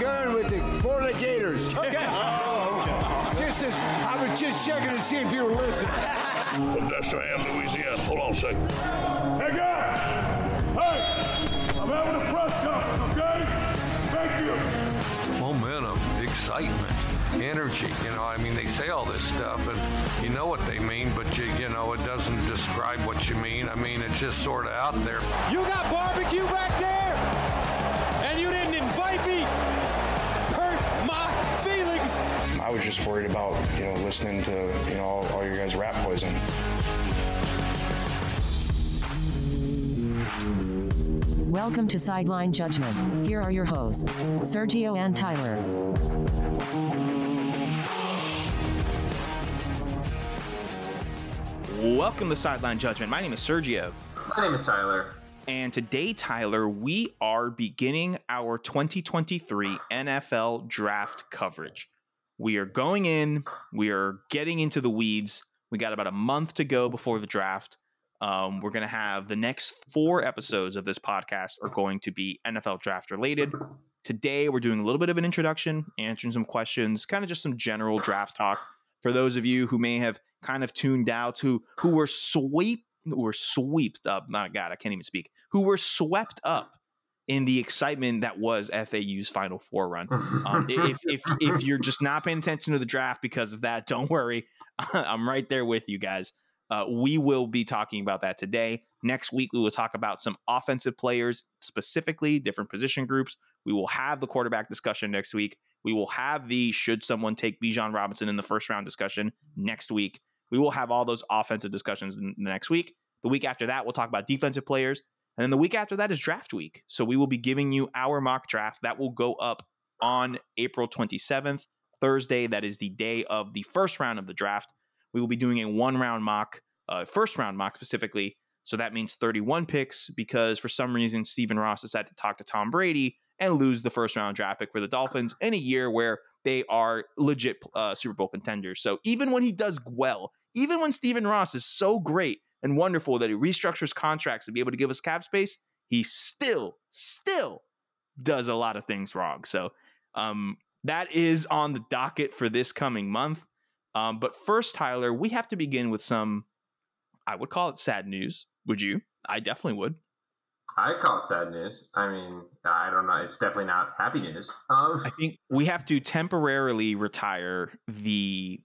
going with the Florida Gators. Okay. oh, okay. Just as, I was just checking to see if you were listening. From Destrehan, Louisiana. Hold on a second. Hey, guys! Hey! I'm having a press conference, okay? Thank you. Momentum, excitement, energy. You know, I mean, they say all this stuff, and you know what they mean, but you, you know, it doesn't describe what you mean. I mean, it's just sort of out there. You got barbecue back there, and you didn't invite me. Hurt. I was just worried about, you know, listening to, you know, all, all your guys' rap poison. Welcome to Sideline Judgment. Here are your hosts, Sergio and Tyler. Welcome to Sideline Judgment. My name is Sergio. My name is Tyler. And today, Tyler, we are beginning our 2023 NFL draft coverage. We are going in, we are getting into the weeds. We got about a month to go before the draft. Um, we're going to have the next four episodes of this podcast are going to be NFL draft related. Today, we're doing a little bit of an introduction, answering some questions, kind of just some general draft talk for those of you who may have kind of tuned out, who who were sweep, who were swept up. My God, I can't even speak. Who were swept up in the excitement that was FAU's Final Four run. Um, if, if if you're just not paying attention to the draft because of that, don't worry. I'm right there with you guys. Uh, we will be talking about that today. Next week, we will talk about some offensive players, specifically different position groups. We will have the quarterback discussion next week. We will have the should someone take Bijan Robinson in the first round discussion next week. We will have all those offensive discussions in the next week. The week after that, we'll talk about defensive players. And then the week after that is draft week. So we will be giving you our mock draft that will go up on April 27th, Thursday. That is the day of the first round of the draft. We will be doing a one round mock, uh, first round mock specifically. So that means 31 picks because for some reason, Stephen Ross decided to talk to Tom Brady and lose the first round draft pick for the Dolphins in a year where they are legit uh, Super Bowl contenders. So even when he does well, even when Stephen Ross is so great and wonderful that he restructures contracts to be able to give us cap space, he still, still does a lot of things wrong. So um, that is on the docket for this coming month. Um, but first, Tyler, we have to begin with some, I would call it sad news. Would you? I definitely would. I call it sad news. I mean, I don't know. It's definitely not happy news. Um, I think we have to temporarily retire the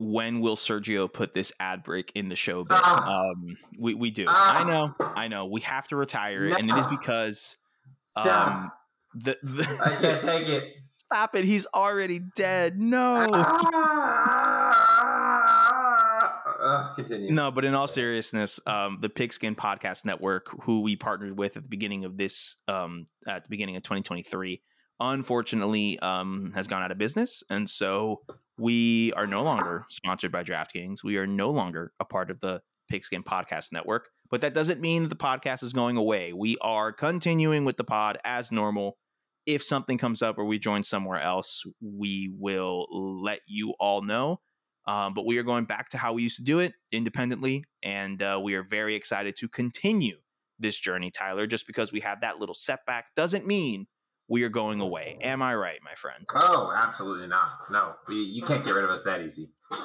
when will Sergio put this ad break in the show bit. Uh, um, we, we do. uh, I know. I know. We have to retire it. And it is because stop. um, the, the I can't take it. Stop it. He's already dead. No. Uh, continue. No, but in all seriousness, um, the Pigskin Podcast Network, who we partnered with at the beginning of this, um, at the beginning of 2023, unfortunately um, has gone out of business, and so we are no longer sponsored by DraftKings. We are no longer a part of the Pigskin Podcast Network, but that doesn't mean that the podcast is going away. We are continuing with the pod as normal. If something comes up or we join somewhere else, we will let you all know. Um, but we are going back to how we used to do it independently, and uh, we are very excited to continue this journey, Tyler. Just because we have that little setback doesn't mean we are going away. Am I right, my friend? Oh, absolutely not. No, we, you can't get rid of us that easy.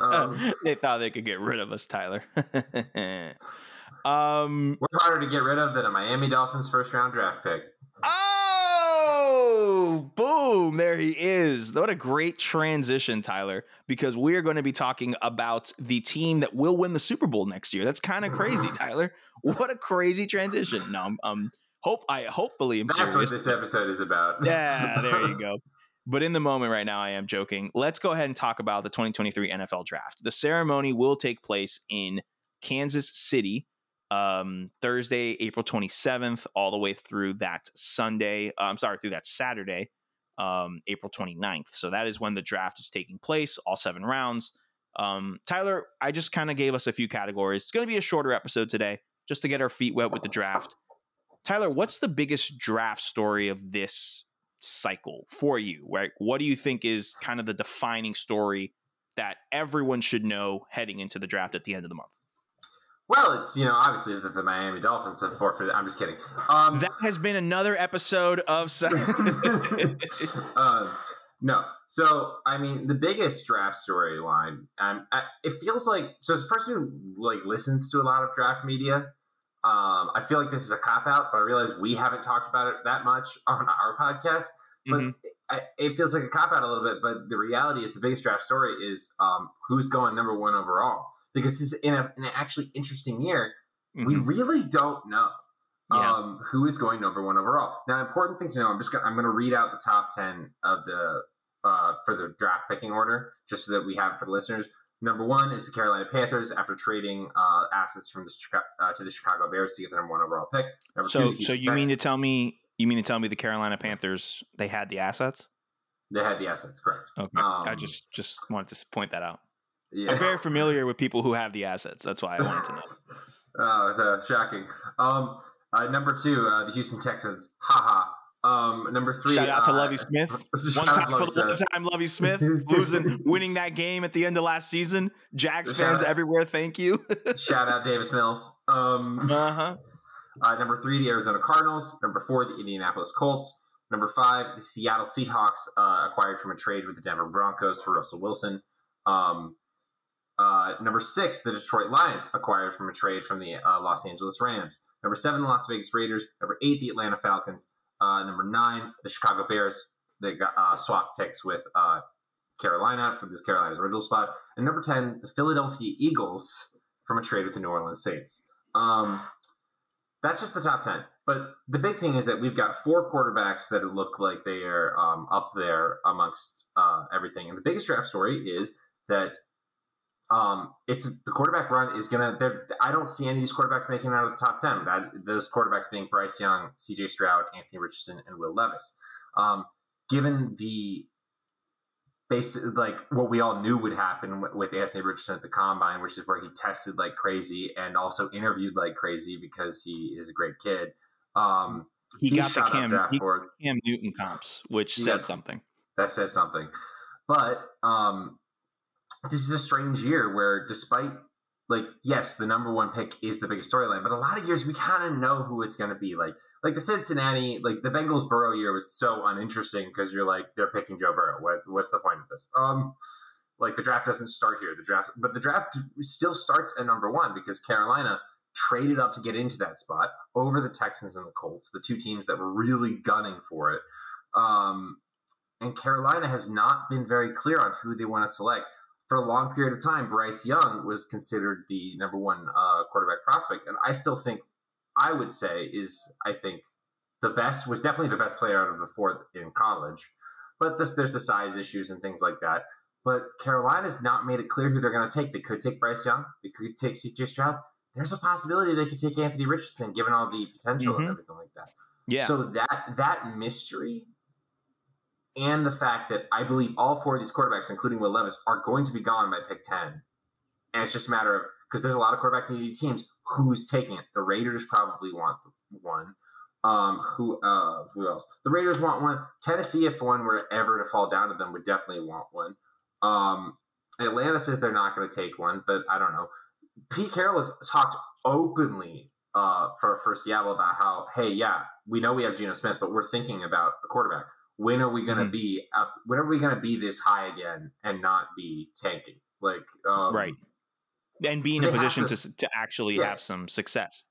Um, they thought they could get rid of us, Tyler. um, We're harder to get rid of than a Miami Dolphins first round draft pick. Oh, boom. There he is. What a great transition, Tyler, because we're going to be talking about the team that will win the Super Bowl next year. That's kind of crazy, Tyler. What a crazy transition. No, I'm, um, hope I hopefully I'm That's serious. what this episode is about. yeah, there you go. But in the moment right now, I am joking. Let's go ahead and talk about the 2023 NFL Draft. The ceremony will take place in Kansas City um, Thursday, April 27th, all the way through that Sunday. uh, I'm sorry, through that Saturday, um, April 29th. So that is when the draft is taking place, all seven rounds. Um, Tyler, I just kind of gave us a few categories. It's going to be a shorter episode today, just to get our feet wet with the draft. Tyler, what's the biggest draft story of this cycle for you? Right? What do you think is kind of the defining story that everyone should know heading into the draft at the end of the month? Well, it's you know obviously that the Miami Dolphins have forfeited. I'm just kidding. Um, That has been another episode of. Um, no, so I mean the biggest draft storyline. Um, I, it feels like so as a person who like listens to a lot of draft media, um, I feel like this is a cop out, but I realize we haven't talked about it that much on our podcast. But Mhm. I, it feels like a cop out a little bit. But the reality is, the biggest draft story is um, who's going number one overall because this is in, a, in an actually interesting year. We Mhm. really don't know Yeah. um, who is going number one overall. Now, important thing to know. I'm just gonna, I'm going to read out the top ten of the uh, for the draft picking order, just so that we have it for the listeners. Number one is the Carolina Panthers after trading uh, assets from the Chicago, uh, to the Chicago Bears to get the number one overall pick. Number so, two, so you mean to tell me you mean to tell me the Carolina Panthers they had the assets? they had the assets, correct? Okay, I Um, just just wanted to point that out. Yeah. I'm very familiar with people who have the assets. That's why I wanted to know. Oh, the, shocking. Um, uh, number two, uh, the Houston Texans. Haha. Um, number three. Shout out to uh, Lovie Smith. One time Lovie for the one Smith. time, Lovie Smith losing, winning that game at the end of last season. Jags fans out. everywhere, thank you. Shout out Davis Mills. Um, uh huh. uh, number three, the Arizona Cardinals. Number four, the Indianapolis Colts. Number five, the Seattle Seahawks uh, acquired from a trade with the Denver Broncos for Russell Wilson. Um, uh, number six, the Detroit Lions acquired from a trade from the uh, Los Angeles Rams. Number seven, the Las Vegas Raiders. Number eight, the Atlanta Falcons. Uh, number nine, the Chicago Bears. They got uh, swap picks with uh, Carolina for this Carolina's original spot. And number 10, the Philadelphia Eagles from a trade with the New Orleans Saints. Um, that's just the top 10. But the big thing is that we've got four quarterbacks that look like they are um, up there amongst uh, everything. And the biggest draft story is that um, it's the quarterback run is gonna. I don't see any of these quarterbacks making it out of the top ten. That those quarterbacks being Bryce Young, C.J. Stroud, Anthony Richardson, and Will Levis. Um, given the basic, like what we all knew would happen with, with Anthony Richardson at the combine, which is where he tested like crazy and also interviewed like crazy because he is a great kid. Um, He he got the Cam, he. Cam Newton comps, which Yeah. says something. that says something. But um, this is a strange year where, despite like, yes, the number one pick is the biggest storyline, but a lot of years we kind of know who it's going to be. Like, like the Cincinnati, like the Bengals Burrow year was so uninteresting because you're like they're picking Joe Burrow. What, what's the point of this? Um, like the draft doesn't start here. The draft, but the draft still starts at number one because Carolina traded up to get into that spot over the Texans and the Colts, the two teams that were really gunning for it. Um, and Carolina has not been very clear on who they want to select. For a long period of time, Bryce Young was considered the number one uh, quarterback prospect, and I still think, I would say, is I think the best was definitely the best player out of the four in college. But this, there's the size issues and things like that. But Carolina's not made it clear who they're going to take. They could take Bryce Young. They could take C.J. Stroud. There's a possibility they could take Anthony Richardson, given all the potential Mhm. and everything like that. Yeah. So that that mystery and the fact that I believe all four of these quarterbacks, including Will Levis, are going to be gone by pick ten, and it's just a matter of because there's a lot of quarterback needy teams. Who's taking it? The Raiders probably want one. Um, who uh, who else? The Raiders want one. Tennessee, if one were ever to fall down to them, would definitely want one. Um, Atlanta says they're not going to take one, but I don't know. Pete Carroll has talked openly uh, for for Seattle about how, hey, yeah, we know we have Geno Smith, but we're thinking about a quarterback. When are we going to Mhm. be up? When are we going to be this high again and not be tanking? Like, um, right. And be in a position to- to, to actually Yeah. have some success.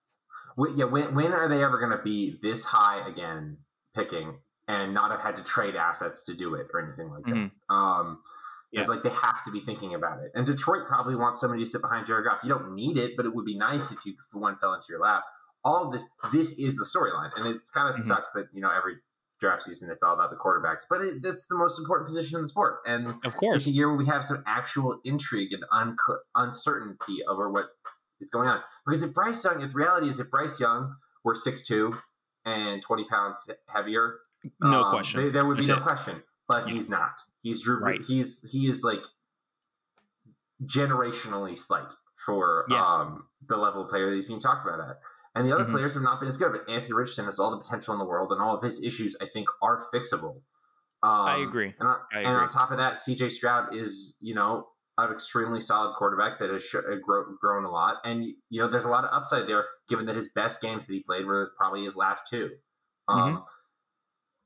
Wh- yeah, when when are they ever going to be this high again, picking and not have had to trade assets to do it or anything like Mhm. that? Um, Yeah. it's like they have to be thinking about it. And Detroit probably wants somebody to sit behind Jared Goff. You don't need it, but it would be nice if you if one fell into your lap. All of this, this is the storyline, and it's kind of Mhm. sucks that you know every draft season it's all about the quarterbacks, but it, that's the most important position in the sport. And Of course, it's a year where we have some actual intrigue and unc- uncertainty over what is going on. Because if Bryce Young, if reality is if Bryce Young were 6'2 and 20 pounds heavier, No um, question. there- there would be That's no it. question. But Yeah. he's not. He's Drew. Right. He's he is like generationally slight for Yeah. um, the level of player that he's being talked about at. And the other Mhm. players have not been as good. But Anthony Richardson has all the potential in the world, and all of his issues, I think, are fixable. Um, I agree. And on, I and on top of that, CJ Stroud is, you know, an extremely solid quarterback that has sh- uh, grow, grown a lot, and you know there's a lot of upside there, given that his best games that he played were probably his last two. Um, Mm-hmm.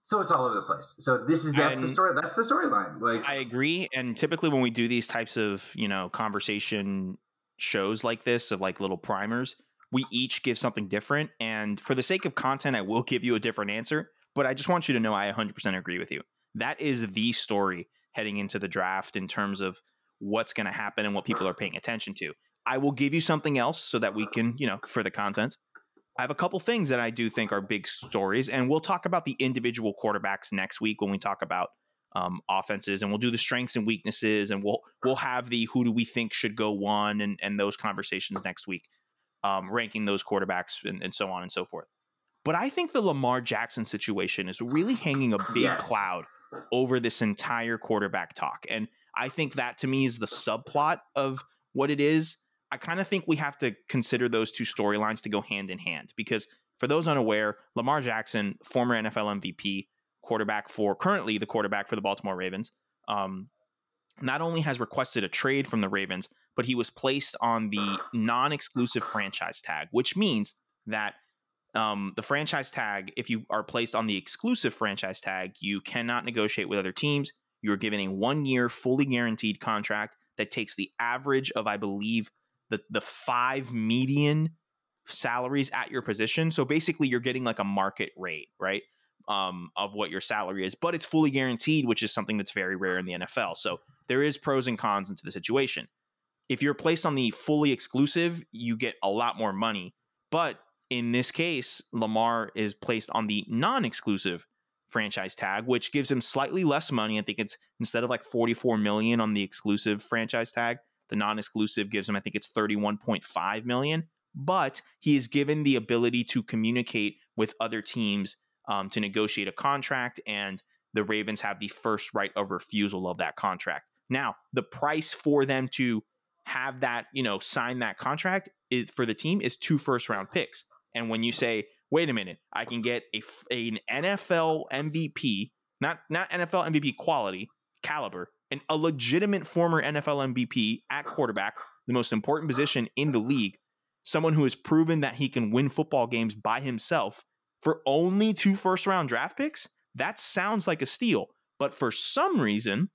So it's all over the place. So this is that's the story. That's the storyline. Like I agree. And typically, when we do these types of you know conversation shows like this, of like little primers, we each give something different. And for the sake of content, I will give you a different answer. But I just want you to know I 100% agree with you. That is the story heading into the draft in terms of what's going to happen and what people are paying attention to. I will give you something else so that we can, you know, for the content. I have a couple things that I do think are big stories, and we'll talk about the individual quarterbacks next week when we talk about um, offenses, and we'll do the strengths and weaknesses, and we'll we'll have the who do we think should go one, and and those conversations next week, um, ranking those quarterbacks and, and so on and so forth. But I think the Lamar Jackson situation is really hanging a big Yes. cloud over this entire quarterback talk, and I think that to me is the subplot of what it is. I kind of think we have to consider those two storylines to go hand in hand because for those unaware, Lamar Jackson, former NFL MVP, quarterback for currently the quarterback for the Baltimore Ravens, um, not only has requested a trade from the Ravens, but he was placed on the non-exclusive franchise tag, which means that um, the franchise tag, if you are placed on the exclusive franchise tag, you cannot negotiate with other teams. You're given a one-year, fully guaranteed contract that takes the average of, I believe, the the five median salaries at your position. So basically, you're getting like a market rate, right? Um, of what your salary is, but it's fully guaranteed, which is something that's very rare in the NFL. So there is pros and cons into the situation. If you're placed on the fully exclusive, you get a lot more money. But in this case, Lamar is placed on the non-exclusive franchise tag, which gives him slightly less money. I think it's instead of like 44 million on the exclusive franchise tag, the non-exclusive gives him I think it's 31.5 million, but he is given the ability to communicate with other teams um, to negotiate a contract and the Ravens have the first right of refusal of that contract. Now, the price for them to have that, you know, sign that contract is for the team is two first round picks. And when you say, wait a minute, I can get a, an NFL MVP, not not NFL MVP quality caliber, and a legitimate former NFL MVP at quarterback, the most important position in the league, someone who has proven that he can win football games by himself for only two first round draft picks, that sounds like a steal. But for some reason,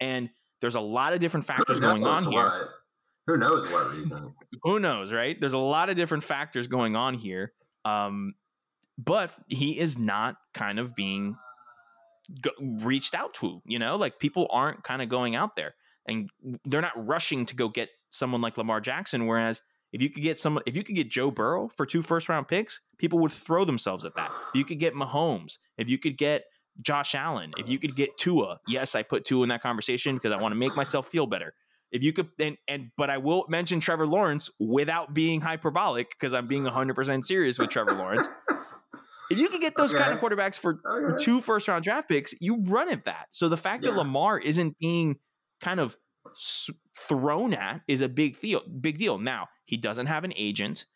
and there's a lot of different factors going on here what? Who knows what reason? who knows, right? There's a lot of different factors going on here. Um, but he is not kind of being go- reached out to, you know, like people aren't kind of going out there and they're not rushing to go get someone like Lamar Jackson. Whereas if you could get someone, if you could get Joe Burrow for two first round picks, people would throw themselves at that. If you could get Mahomes, if you could get Josh Allen, if you could get Tua, yes, I put Tua in that conversation because I want to make myself feel better. If you could, and, and but I will mention Trevor Lawrence without being hyperbolic because I'm being 100% serious with Trevor Lawrence. If you could get those kind of quarterbacks for, for Okay. two first round draft picks, you run at that. So the fact that Lamar isn't being kind of thrown at is a big deal. Big deal. Now he doesn't have an agent.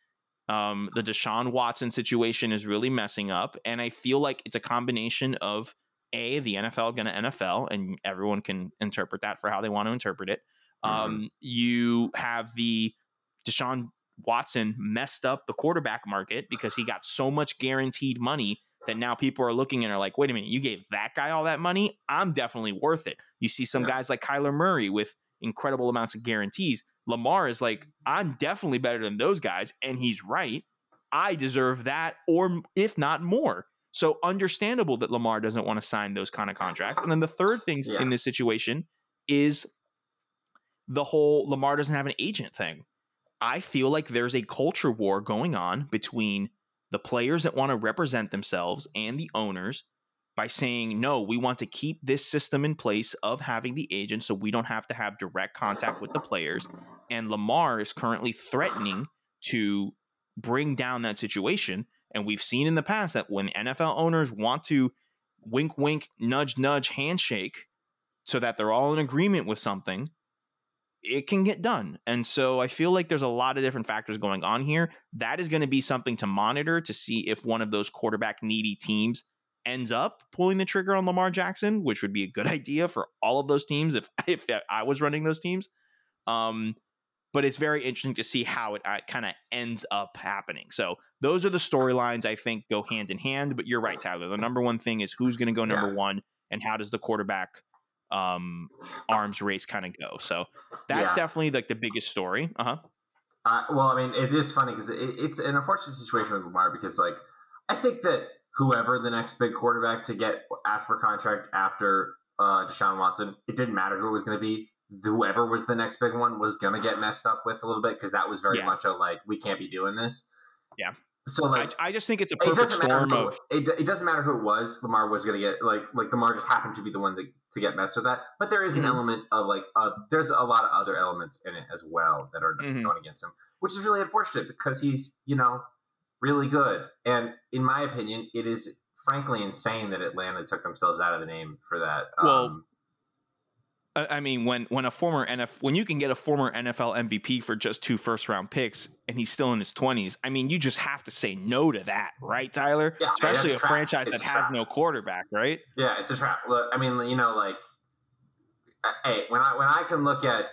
Um, the Deshaun Watson situation is really messing up, and I feel like it's a combination of a the NFL going to NFL, and everyone can interpret that for how they want to interpret it. Um, you have the Deshaun Watson messed up the quarterback market because he got so much guaranteed money that now people are looking and are like, wait a minute, you gave that guy all that money? I'm definitely worth it. You see some Yeah. guys like Kyler Murray with incredible amounts of guarantees. Lamar is like, I'm definitely better than those guys. And he's right. I deserve that, or if not more. So understandable that Lamar doesn't want to sign those kind of contracts. And then the third thing Yeah. in this situation is the whole Lamar doesn't have an agent thing. I feel like there's a culture war going on between the players that want to represent themselves and the owners by saying, no, we want to keep this system in place of having the agent so we don't have to have direct contact with the players. And Lamar is currently threatening to bring down that situation. And we've seen in the past that when NFL owners want to wink, wink, nudge, nudge, handshake so that they're all in agreement with something, it can get done. And so I feel like there's a lot of different factors going on here. That is going to be something to monitor to see if one of those quarterback needy teams ends up pulling the trigger on Lamar Jackson, which would be a good idea for all of those teams if if I was running those teams. Um, but it's very interesting to see how it uh, kind of ends up happening. So those are the storylines I think go hand in hand. But you're right, Tyler. The number one thing is who's going to go number Yeah. one, and how does the quarterback um, arms race kind of go? So that's Yeah. definitely like the biggest story. Uh huh. Uh, well, I mean, it is funny because it, it's an unfortunate situation with Lamar because, like, I think that whoever the next big quarterback to get asked for contract after uh, Deshaun Watson, it didn't matter who it was going to be. Whoever was the next big one was going to get messed up with a little bit because that was very Yeah. much a like we can't be doing this. Yeah. So like I, I just think it's a it perfect doesn't matter storm who, of it, it doesn't matter who it was. Lamar was going to get like like Lamar just happened to be the one to, to get messed with that. But there is an Mhm. element of like uh, there's a lot of other elements in it as well that are Mhm. going against him, which is really unfortunate because he's you know really good. And in my opinion, it is frankly insane that Atlanta took themselves out of the name for that. Well, um, I mean, when when a former NFL when you can get a former NFL MVP for just two first round picks and he's still in his twenties, I mean, you just have to say no to that, right, Tyler? Yeah, Especially a a franchise It's that a has no quarterback, right? Yeah, it's a trap. Look, I mean, you know, like, hey, when I when I can look at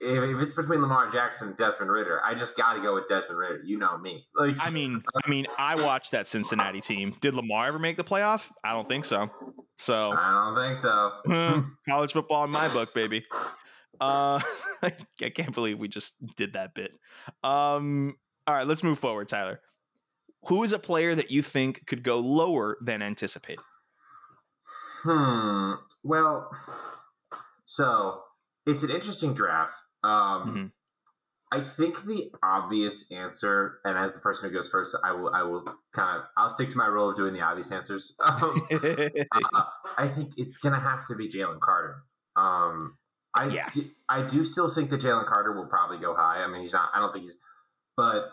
if, if it's between Lamar Jackson and Desmond Ridder, I just got to go with Desmond Ridder. You know me. Like, I mean, I mean, I watched that Cincinnati team. Did Lamar ever make the playoff? I don't think so. So I don't think so. college football in my book, baby. Uh, I can't believe we just did that bit. Um, all right, let's move forward, Tyler. Who is a player that you think could go lower than anticipated? Hmm. Well, so it's an interesting draft. Um, Mhm. I think the obvious answer, and as the person who goes first, I will, I will kind of, I'll stick to my role of doing the obvious answers. Um, uh, I think it's gonna have to be Jalen Carter. Um, I Yeah. do, I do still think that Jalen Carter will probably go high. I mean, he's not. I don't think he's, but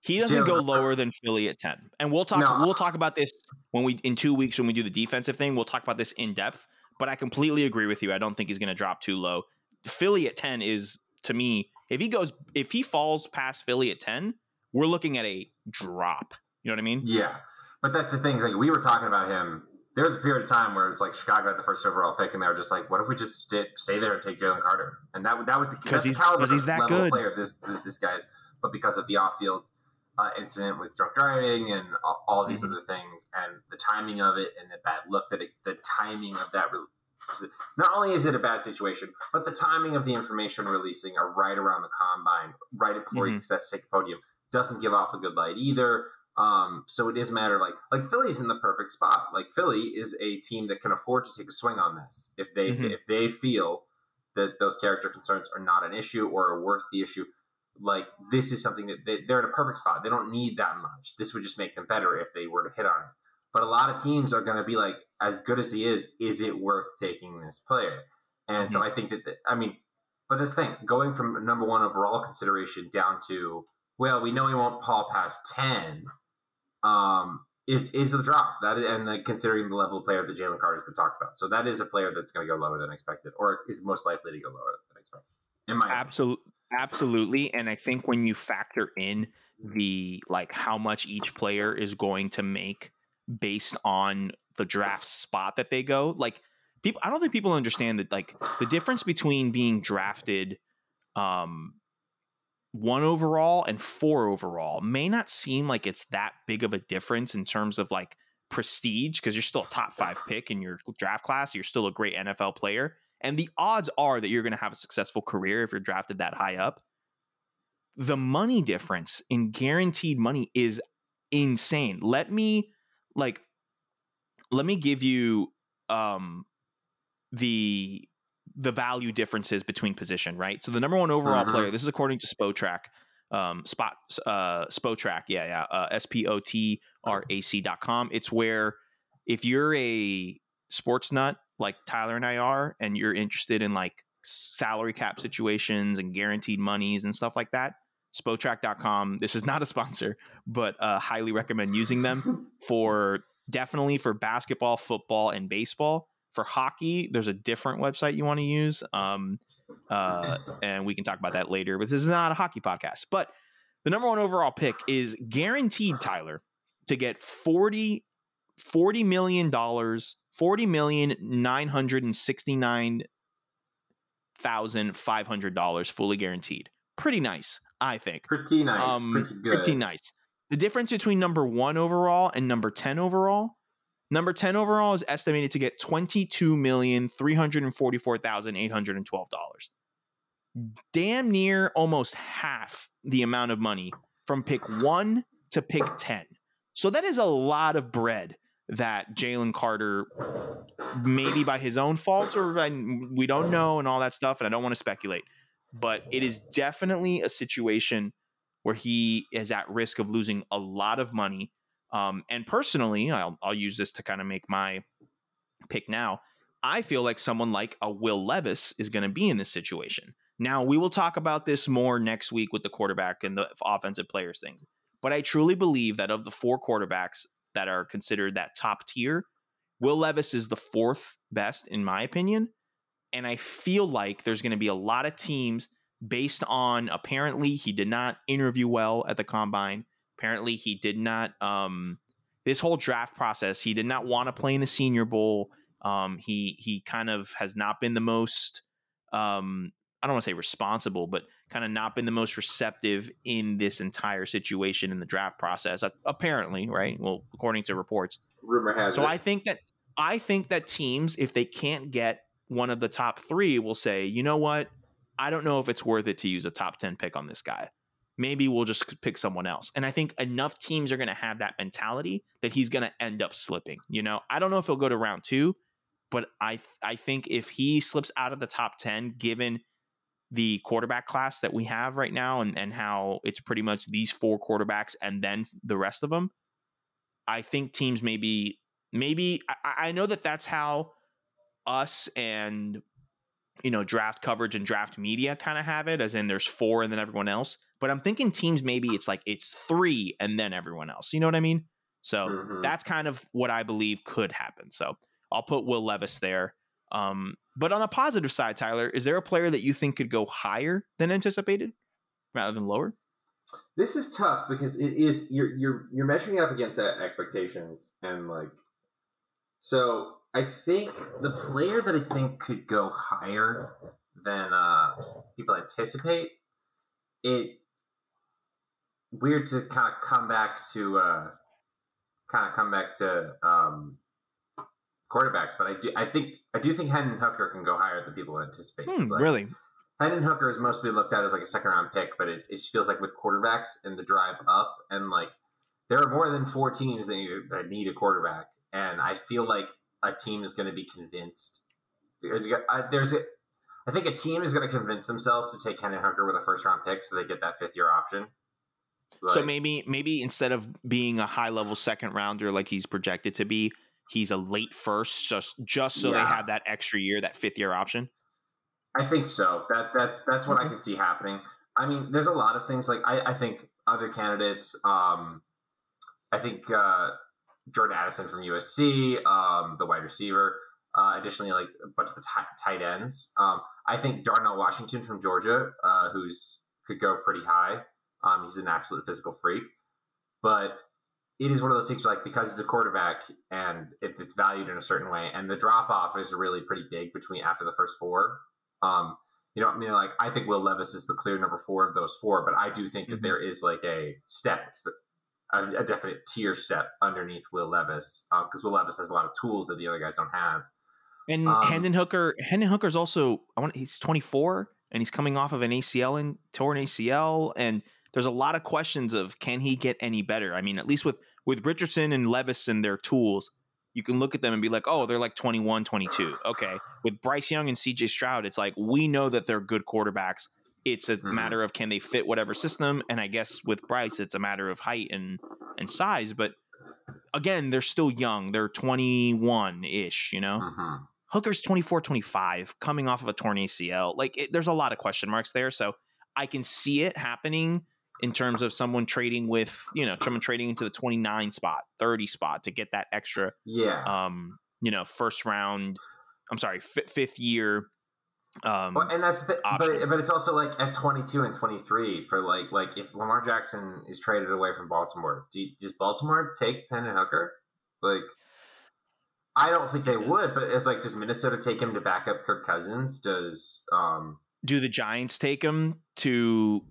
He doesn't Jalen go Carter- lower than Philly at ten, and we'll talk. No, we'll talk about this when we in two weeks when we do the defensive thing. We'll talk about this in depth. But I completely agree with you. I don't think he's going to drop too low. Philly at ten is to me. If he goes, if he falls past Philly at ten, we're looking at a drop. You know what I mean? yeah. But that's the thing. Like we were talking about him. There was a period of time where it's like Chicago had the first overall pick, and they were just like, "What if we just stay, stay there and take Jalen Carter?" And that that was the 'Cause that's the he's- he's that level of good. player this this, this guy's. But because of the off field uh, incident with drunk driving and all, all these Mhm. other things, and the timing of it, and the bad look that it, the timing of that. Re- not only is it a bad situation, but the timing of the information releasing are right around the combine, right before he Mhm. sets to take the podium, doesn't give off a good light either. Um, so it is a matter like like Philly's in the perfect spot. Like Philly is a team that can afford to take a swing on this if they Mhm. if they feel that those character concerns are not an issue or are worth the issue. Like this is something that they, they're in a perfect spot. They don't need that much. This would just make them better if they were to hit on it. But a lot of teams are going to be like, as good as he is, is it worth taking this player? And so I think that, I mean, but this thing going from number one overall consideration down to, well, we know he won't fall past ten, um, is is the drop that is, and then considering the level of player that Jalen Carter's been talked about, so that is a player that's going to go lower than expected, or is most likely to go lower than expected. In my opinion. Absolutely, absolutely. And I think when you factor in the like how much each player is going to make based on the draft spot that they go, like people, I don't think people understand that like the difference between being drafted, um, one overall and four overall may not seem like it's that big of a difference in terms of like prestige because you're still a top five pick in your draft class. You're still a great NFL player. And the odds are that you're going to have a successful career if you're drafted that high up. The money difference in guaranteed money is insane. Let me like let me give you um the the value differences between position, right? So the number one overall Mhm. player, this is according to Spotrac, um, spot uh Spotrac, yeah, yeah, uh, S P O T R A C dot com. It's where if you're a sports nut like Tyler and I are, and you're interested in like salary cap situations and guaranteed monies and stuff like that, Spotrac.com. This is not a sponsor, but uh, highly recommend using them for definitely for basketball, football, and baseball. For hockey, there's a different website you want to use, um, uh, and we can talk about that later. But this is not a hockey podcast. But the number one overall pick is guaranteed, Tyler, to get forty forty million dollars, forty million nine hundred and sixty nine thousand five hundred dollars, fully guaranteed. Pretty nice, I think. Pretty nice. Um, pretty good. Pretty nice. The difference between number one overall and number 10 overall, number 10 overall is estimated to get $22,344,812. Damn near almost half the amount of money from pick one to pick 10. So that is a lot of bread that Jalen Carter, maybe by his own fault or we don't know and all that stuff, and I don't want to speculate, but it is definitely a situation where he is at risk of losing a lot of money. Um, and personally, I'll, I'll use this to kind of make my pick now. I feel like someone like a Will Levis is going to be in this situation. Now, we will talk about this more next week with the quarterback and the offensive players things. But I truly believe that of the four quarterbacks that are considered that top tier, Will Levis is the fourth best, in my opinion. And I feel like there's going to be a lot of teams based on apparently he did not interview well at the combine. Apparently he did not um this whole draft process, he did not want to play in the senior bowl. Um he he kind of has not been the most um I don't want to say responsible, but kind of not been the most receptive in this entire situation in the draft process. Apparently, right? Well, according to reports. Rumor has so it. I think that I think that teams, if they can't get one of the top three, will say, you know what? I don't know if it's worth it to use a top 10 pick on this guy. Maybe we'll just pick someone else. And I think enough teams are going to have that mentality that he's going to end up slipping. You know, I don't know if he'll go to round two, but I I think if he slips out of the top 10, given the quarterback class that we have right now and, and how it's pretty much these four quarterbacks and then the rest of them, I think teams maybe, maybe, I, I know that that's how us and you know, draft coverage and draft media kind of have it, as in there's four and then everyone else. But I'm thinking teams maybe it's like it's three and then everyone else. You know what I mean? So Mhm. that's kind of what I believe could happen. So I'll put Will Levis there. Um, but on the positive side, Tyler, is there a player that you think could go higher than anticipated rather than lower? This is tough because it is you're you're you're measuring it up against expectations and like so I think the player that I think could go higher than uh, people anticipate it weird to kind of come back to uh, kind of come back to um, quarterbacks, but I do I think I do think Hendon Hooker can go higher than people anticipate. Hmm, like- really? Hendon Hooker is mostly looked at as like a second round pick, but it, it feels like with quarterbacks and the drive up, and like there are more than four teams that need, that need a quarterback, and I feel like a team is going to be convinced. There's, a- I- there's a, I think a team is going to convince themselves to take Hendon Hooker with a first round pick, so they get that fifth year option. so maybe maybe instead of being a high level second rounder like he's projected to be, he's a late first, just just so they have that extra year, that fifth year option. I think so. That that's that's what I can see happening. I mean, there's a lot of things like I, I think other candidates. Um, I think uh, Jordan Addison from USC, um, the wide receiver. Uh, additionally, like a bunch of the ti- tight ends. Um, I think Darnell Washington from Georgia, uh, who's could go pretty high. Um, he's an absolute physical freak, but it is one of those things where, like because he's a quarterback and if it's valued in a certain way, and the drop off is really pretty big between after the first four. Um, you know, I mean, like I think Will Levis is the clear number four of those four, but I do think that Mhm. there is like a step, a, a definite tier step underneath Will Levis because Will Levis has a lot of tools that the other guys don't have. And Um, Hendon Hooker, Hendon Hooker's also I want he's 24 and he's coming off of an ACL and torn ACL and there's a lot of questions of can he get any better? I mean, at least with with Richardson and Levis and their tools, you can look at them and be like, "Oh, they're like 21, 22." Okay. With Bryce Young and CJ Stroud, it's like we know that they're good quarterbacks. It's a Mhm. matter of can they fit whatever system and I guess with Bryce it's a matter of height and and size, but again, they're still young. They're 21-ish, you know? Mhm. Hooker's 24, 25, coming off of a torn ACL. Like, it, there's a lot of question marks there. So I can see it happening in terms of someone trading with, you know, someone trading into the 29 spot, 30 spot to get that extra, Yeah. um, you know, first round, I'm sorry, fi fifth year. Um, Well, and that's the, but but it's also like at 22 and 23 for like like if Lamar Jackson is traded away from Baltimore, do you, does Baltimore take Hendon Hooker? Like I don't think they would, but it's like, does Minnesota take him to back up Kirk Cousins? Does um Do the Giants take him to?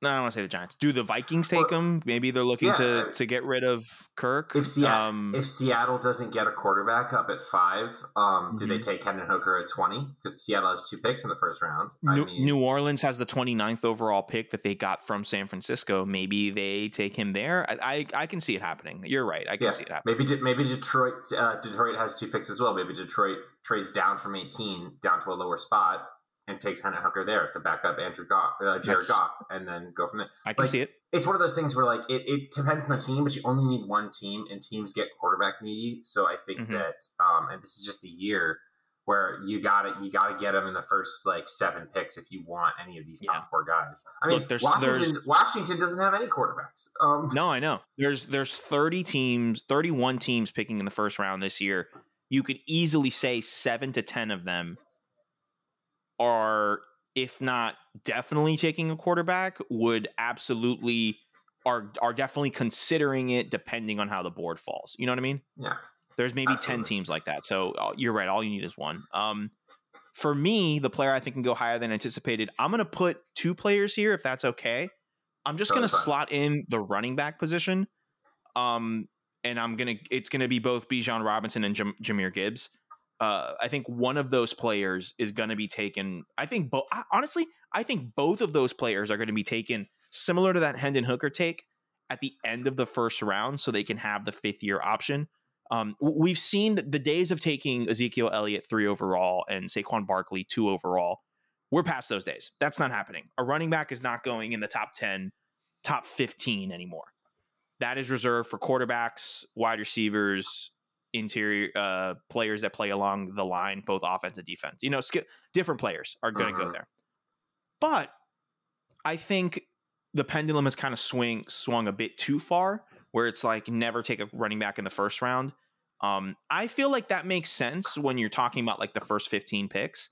No, I don't want to say the Giants. Do the Vikings take Well, him? Maybe they're looking yeah, to to get rid of Kirk. if Seattle Um, if Seattle doesn't get a quarterback up at five, um, do Mm-hmm. they take Hendon Hooker at twenty? Because Seattle has two picks in the first round. I New, mean, New Orleans has the 29th overall pick that they got from San Francisco. Maybe they take him there. I I, I can see it happening. You're right. I can yeah, see it happening. maybe De- maybe Detroit uh, Detroit has two picks as well. Maybe Detroit trades down from eighteen down to a lower spot and takes Hendon Hooker there to back up Andrew Goff, uh, Jared That's- Goff, and then go from there. I can like, see it. it's one of those things where like it, it depends on the team, but you only need one team, and teams get quarterback needy. So I think Mhm. that, um, and this is just a year where you got to you got to get them in the first like seven picks if you want any of these top Yeah. four guys. I mean, Look, there's- Washington there's- Washington doesn't have any quarterbacks. Um, No, I know. There's there's 30 teams, 31 teams picking in the first round this year. You could easily say 7 to 10 of them are if not definitely taking a quarterback would absolutely are are definitely considering it depending on how the board falls. You know what I mean? yeah, There's maybe 10 teams like that. So uh, you're right. All you need is one. Um, for me, the player I think can go higher than anticipated, I'm going to put two players here if that's okay. I'm just going to slot in the running back position. Um, and I'm to, it's going to be both Bijan Robinson and Jam- Jahmyr Gibbs. Uh, I think one of those players is going to be taken. I think, bo- I, honestly, I think both of those players are going to be taken similar to that Hendon Hooker take at the end of the first round so they can have the fifth year option. Um, we've seen the days of taking Ezekiel Elliott three overall and Saquon Barkley two overall. We're past those days. That's not happening. A running back is not going in the top 10, top 15 anymore. That is reserved for quarterbacks, wide receivers, interior uh, players that play along the line, both offense and defense. You know, sk- different players are going to go Mhm. there. But I think the pendulum has kind of swing swung a bit too far, where it's like never take a running back in the first round. Um, I feel like that makes sense when you're talking about like the first 15 picks,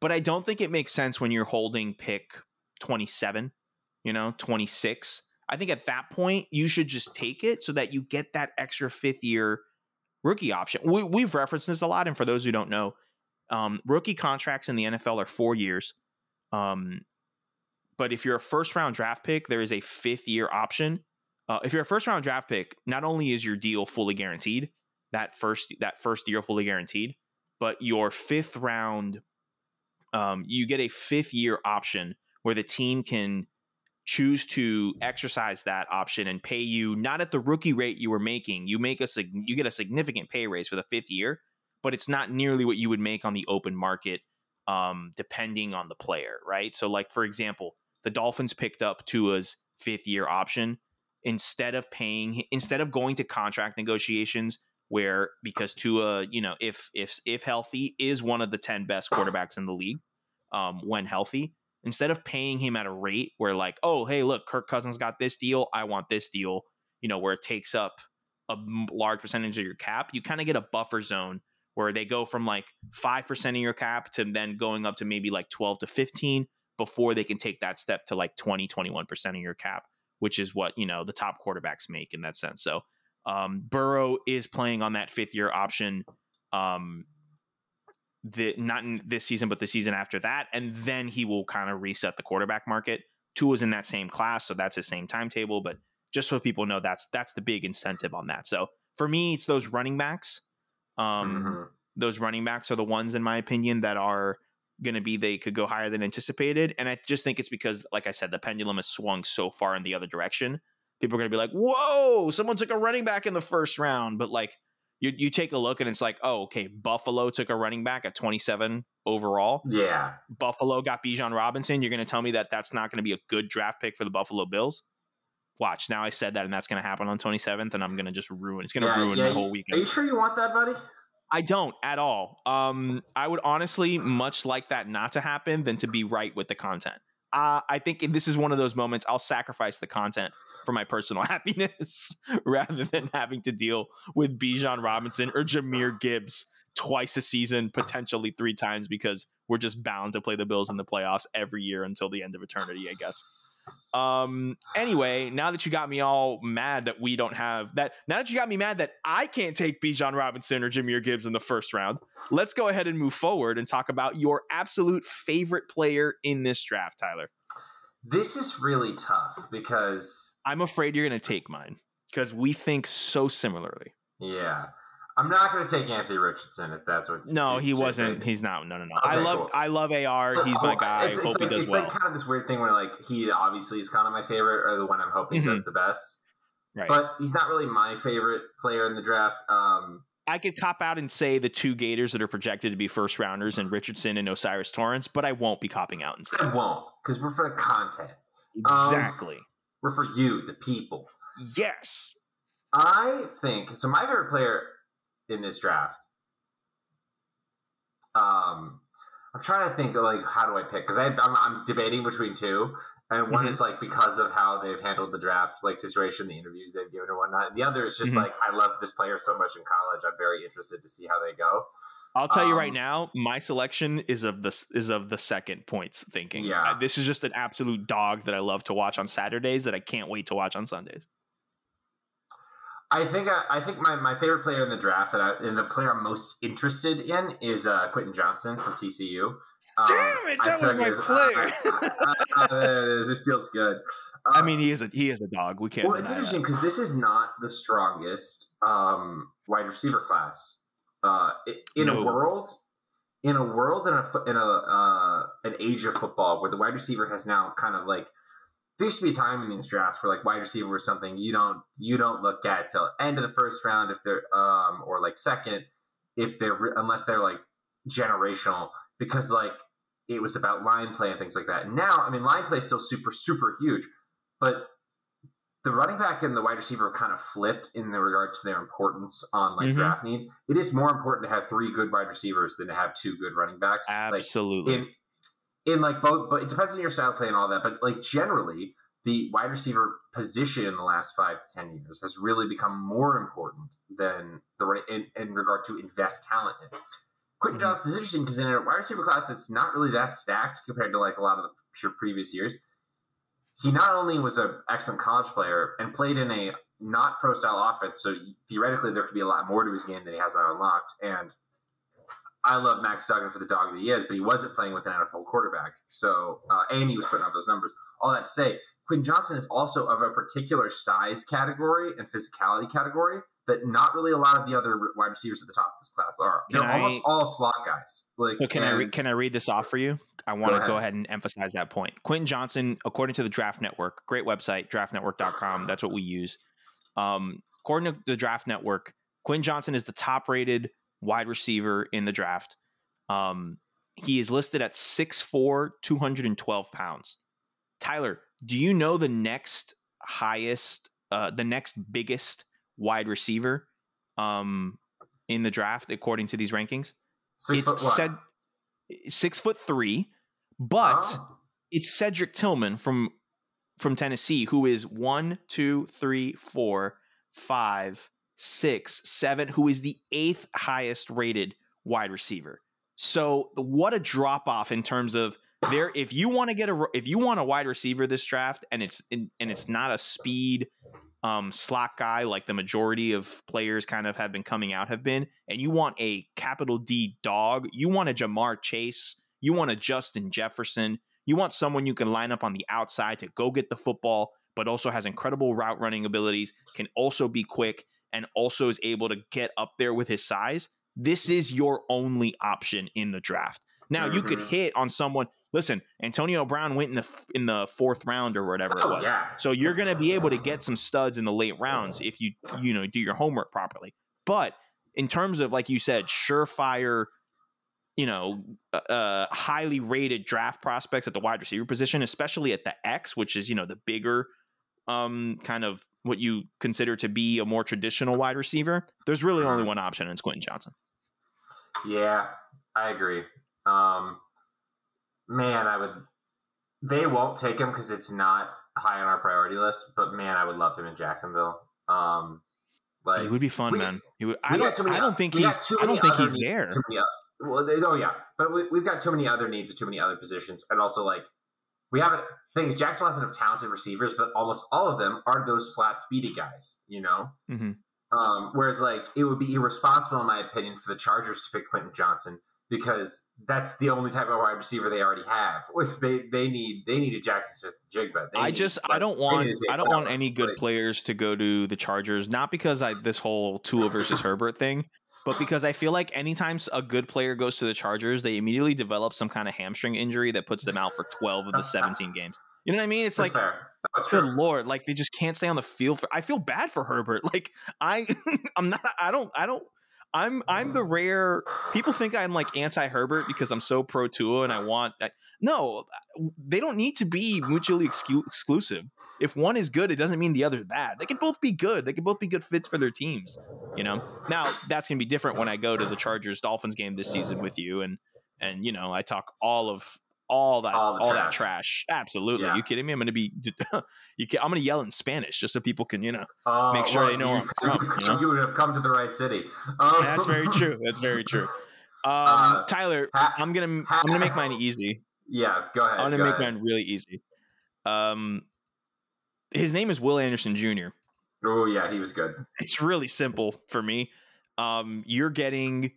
but I don't think it makes sense when you're holding pick 27, you know, 26. I think at that point you should just take it so that you get that extra fifth year rookie option. We, we've referenced this a lot, and for those who don't know, um, rookie contracts in the NFL are four years. Um, but if you're a first round draft pick, there is a fifth year option. Uh, if you're a first round draft pick, not only is your deal fully guaranteed, that first that first year fully guaranteed, but your fifth round, um, you get a fifth year option where the team can choose to exercise that option and pay you not at the rookie rate you were making. You make a you get a significant pay raise for the fifth year, but it's not nearly what you would make on the open market, um, depending on the player, right? So, like for example, the Dolphins picked up Tua's fifth year option instead of paying instead of going to contract negotiations where because Tua, you know, if if if healthy is one of the 10 best quarterbacks in the league um when healthy, instead of paying him at a rate where like, "Oh, hey, look, Kirk Cousins got this deal, I want this deal," you know, where it takes up a large percentage of your cap, you kind of get a buffer zone where they go from like 5% of your cap to then going up to maybe like 12 to 15 before they can take that step to like 20 21% of your cap which is what you know the top quarterbacks make in that sense. So um, burrow is playing on that fifth year option. Um, the not in this season but the season after that and then he will kind of reset the quarterback market Tua is in that same class so that's the same timetable but just so people know that's that's the big incentive on that so for me it's those running backs um, mhm. those running backs are the ones, in my opinion, that are going to be they could go higher than anticipated. And I just think it's because, like I said, the pendulum has swung so far in the other direction. People are going to be like, "Whoa, someone took a running back in the first round," but like you you take a look and it's like, "Oh, okay, Buffalo took a running back at 27 overall. yeah, Buffalo got Bijan Robinson. You're going to tell me that that's not going to be a good draft pick for the Buffalo Bills?" Watch now. I said that, and that's going to happen on 27th, and I'm going to just ruin. It's going to yeah, ruin yeah, my whole weekend. Are you sure you want that, buddy? I don't at all. Um, I would honestly much like that not to happen than to be right with the content. Uh, I think this is one of those moments I'll sacrifice the content for my personal happiness rather than having to deal with Bijan Robinson or Jahmyr Gibbs twice a season, potentially three times, because we're just bound to play the Bills in the playoffs every year until the end of eternity, I guess. Um. Anyway, now that you got me all mad that we don't have that, now that you got me mad that I can't take Bijan Robinson or Jahmyr Gibbs in the first round, let's go ahead and move forward and talk about your absolute favorite player in this draft, Tyler. This is really tough because I'm afraid you're going to take mine because we think so similarly. yeah, I'm not going to take Anthony Richardson if that's what. No, he wasn't. He's not. No, no, no. Okay, I love. cool. I love AR. He's my Oh, guy. It's, it's Hope like, he does well. it's well. like kind of this weird thing where like he obviously is kind of my favorite or the one I'm hoping does the best, right. but he's not really my favorite player in the draft. Um, I could cop out and say the two Gators that are projected to be first rounders and Richardson and O'Cyrus Torrence, but I won't be copping out and saying I won't because we're for the content. exactly. We're for you, the people. yes. I think so. My favorite player in this draft. Um, I'm trying to think like how do I pick because I'm, I'm debating between two, and one Mhm. is like because of how they've handled the draft like situation, the interviews they've given or whatnot. And the other is just Mhm. like I loved this player so much in college. I'm very interested to see how they go. I'll tell you right Um, now, my selection is of the is of the second points thinking. Yeah. Uh, this is just an absolute dog that I love to watch on Saturdays that I can't wait to watch on Sundays. I think I, I think my, my favorite player in the draft that I, and the player I'm most interested in is uh, Quentin Johnson from TCU. Um, Damn it, that was my you, player. there it is. It feels good. I Um, mean, he is a he is a dog. We can't. well, it's interesting because this is not the strongest um, wide receiver class uh, in No. a world in a world in a in a uh, an age of football where the wide receiver has now kind of like there used to be a time in these drafts where like wide receiver was something you don't you don't look at till end of the first round if they're um or like second if they're unless they're like generational because like it was about line play and things like that. Now, I mean, line play is still super super huge, but the running back and the wide receiver have kind of flipped in the regard to their importance on like Mhm. draft needs. It is more important to have three good wide receivers than to have two good running backs. Like, Absolutely. in in like both but it depends on your style of play and all that but like generally the wide receiver position in the last five to ten years has really become more important than the right in, in regard to invest talent in quentin Mhm. johnson is interesting because in a wide receiver class that's not really that stacked compared to like a lot of the pure previous years he not only was an excellent college player and played in a not pro style offense so theoretically there could be a lot more to his game that he has not unlocked and I love Max Duggan for the dog that he is, but he wasn't playing with an NFL quarterback. So, uh, and he was putting up those numbers. All that to say, Quinn Johnson is also of a particular size category and physicality category that not really a lot of the other wide receivers at the top of this class are. Can They're almost all slot guys. Like, So can I re- can I read this off for you? I want to go ahead and emphasize that point. Quentin Johnson, according to the Draft Network, great website, draftnetwork.com. That's what we use. Um, according to the Draft Network, Quentin Johnson is the top rated wide receiver in the draft. Um, he is listed at 6'4, 212 pounds. Tyler, do you know the next highest, uh, the next biggest wide receiver um, in the draft according to these rankings? six it's foot said six foot three, but Oh. it's Cedric Tillman from from Tennessee, who is one, two, three, four, five, six, seven, who is the eighth highest rated wide receiver. So what a drop off in terms of there. If you want to get a if you want a wide receiver this draft, and it's and it's not a speed um, slot guy like the majority of players kind of have been coming out have been, and you want a capital D dog, you want a Ja'Marr Chase, you want a Justin Jefferson, you want someone you can line up on the outside to go get the football, but also has incredible route running abilities, can also be quick, and also is able to get up there with his size. This is your only option in the draft. Now you could Mhm. hit on someone. Listen, Antonio Brown went in the in the fourth round or whatever it Oh, was. So you're going to be able to get some studs in the late rounds if you you know do your homework properly. But in terms of like you said, surefire, you know, uh, uh, highly rated draft prospects at the wide receiver position, especially at the X, which is you know the bigger, um, kind of what you consider to be a more traditional wide receiver. There's really only one option, and it's Quentin Johnson. Yeah, I agree. Um, man, I would. They won't take him because it's not high on our priority list. But man, I would love him in Jacksonville. Um, like it would be fun, we- man. Would, I don't. many I don't think he's. I don't think he's needs- there. many well, they, oh yeah, but we, we've got too many other needs and too many other positions, and also like we haven't. Thing is, Jacksonville has enough talented receivers, but almost all of them are those slot speedy guys. You know. Mhm. Um, whereas, like, it would be irresponsible, in my opinion, for the Chargers to pick Quentin Johnson because that's the only type of wide receiver they already have. If they they need they need a Jackson Smith Jigba. They I just I don't want I don't want any good players to go to the Chargers. Not because I this whole Tua versus Herbert thing, but because I feel like anytime a good player goes to the Chargers, they immediately develop some kind of hamstring injury that puts them out for twelve of the seventeen games. You know what I mean? It's That's like fair. That's good true. lord, like they just can't stay on the field. For, I feel bad for Herbert. Like I, I'm not. I don't. I don't. I'm. I'm the rare. People think I'm like anti Herbert because I'm so pro Tua and I want. I, no, they don't need to be mutually excu- exclusive. If one is good, it doesn't mean the other is bad. They can both be good. They can both be good fits for their teams. You know. Now that's gonna be different when I go to the Chargers Dolphins game this season with you and and you know I talk all of all that All all, that trash. Absolutely. Yeah. You kidding me? I'm gonna be you can, I'm gonna yell in Spanish just so people can you know. Oh, Make sure well, they know you, I'm from, You, know? you would have come to the right city. Um, That's very true. That's very true. Um, Uh, Tyler, ha- I'm gonna ha- I'm gonna make mine easy. Yeah, go ahead. I'm gonna go make ahead. mine really easy. Um, his name is Will Anderson Jr. Oh yeah, he was good. It's really simple for me. Um, you're getting,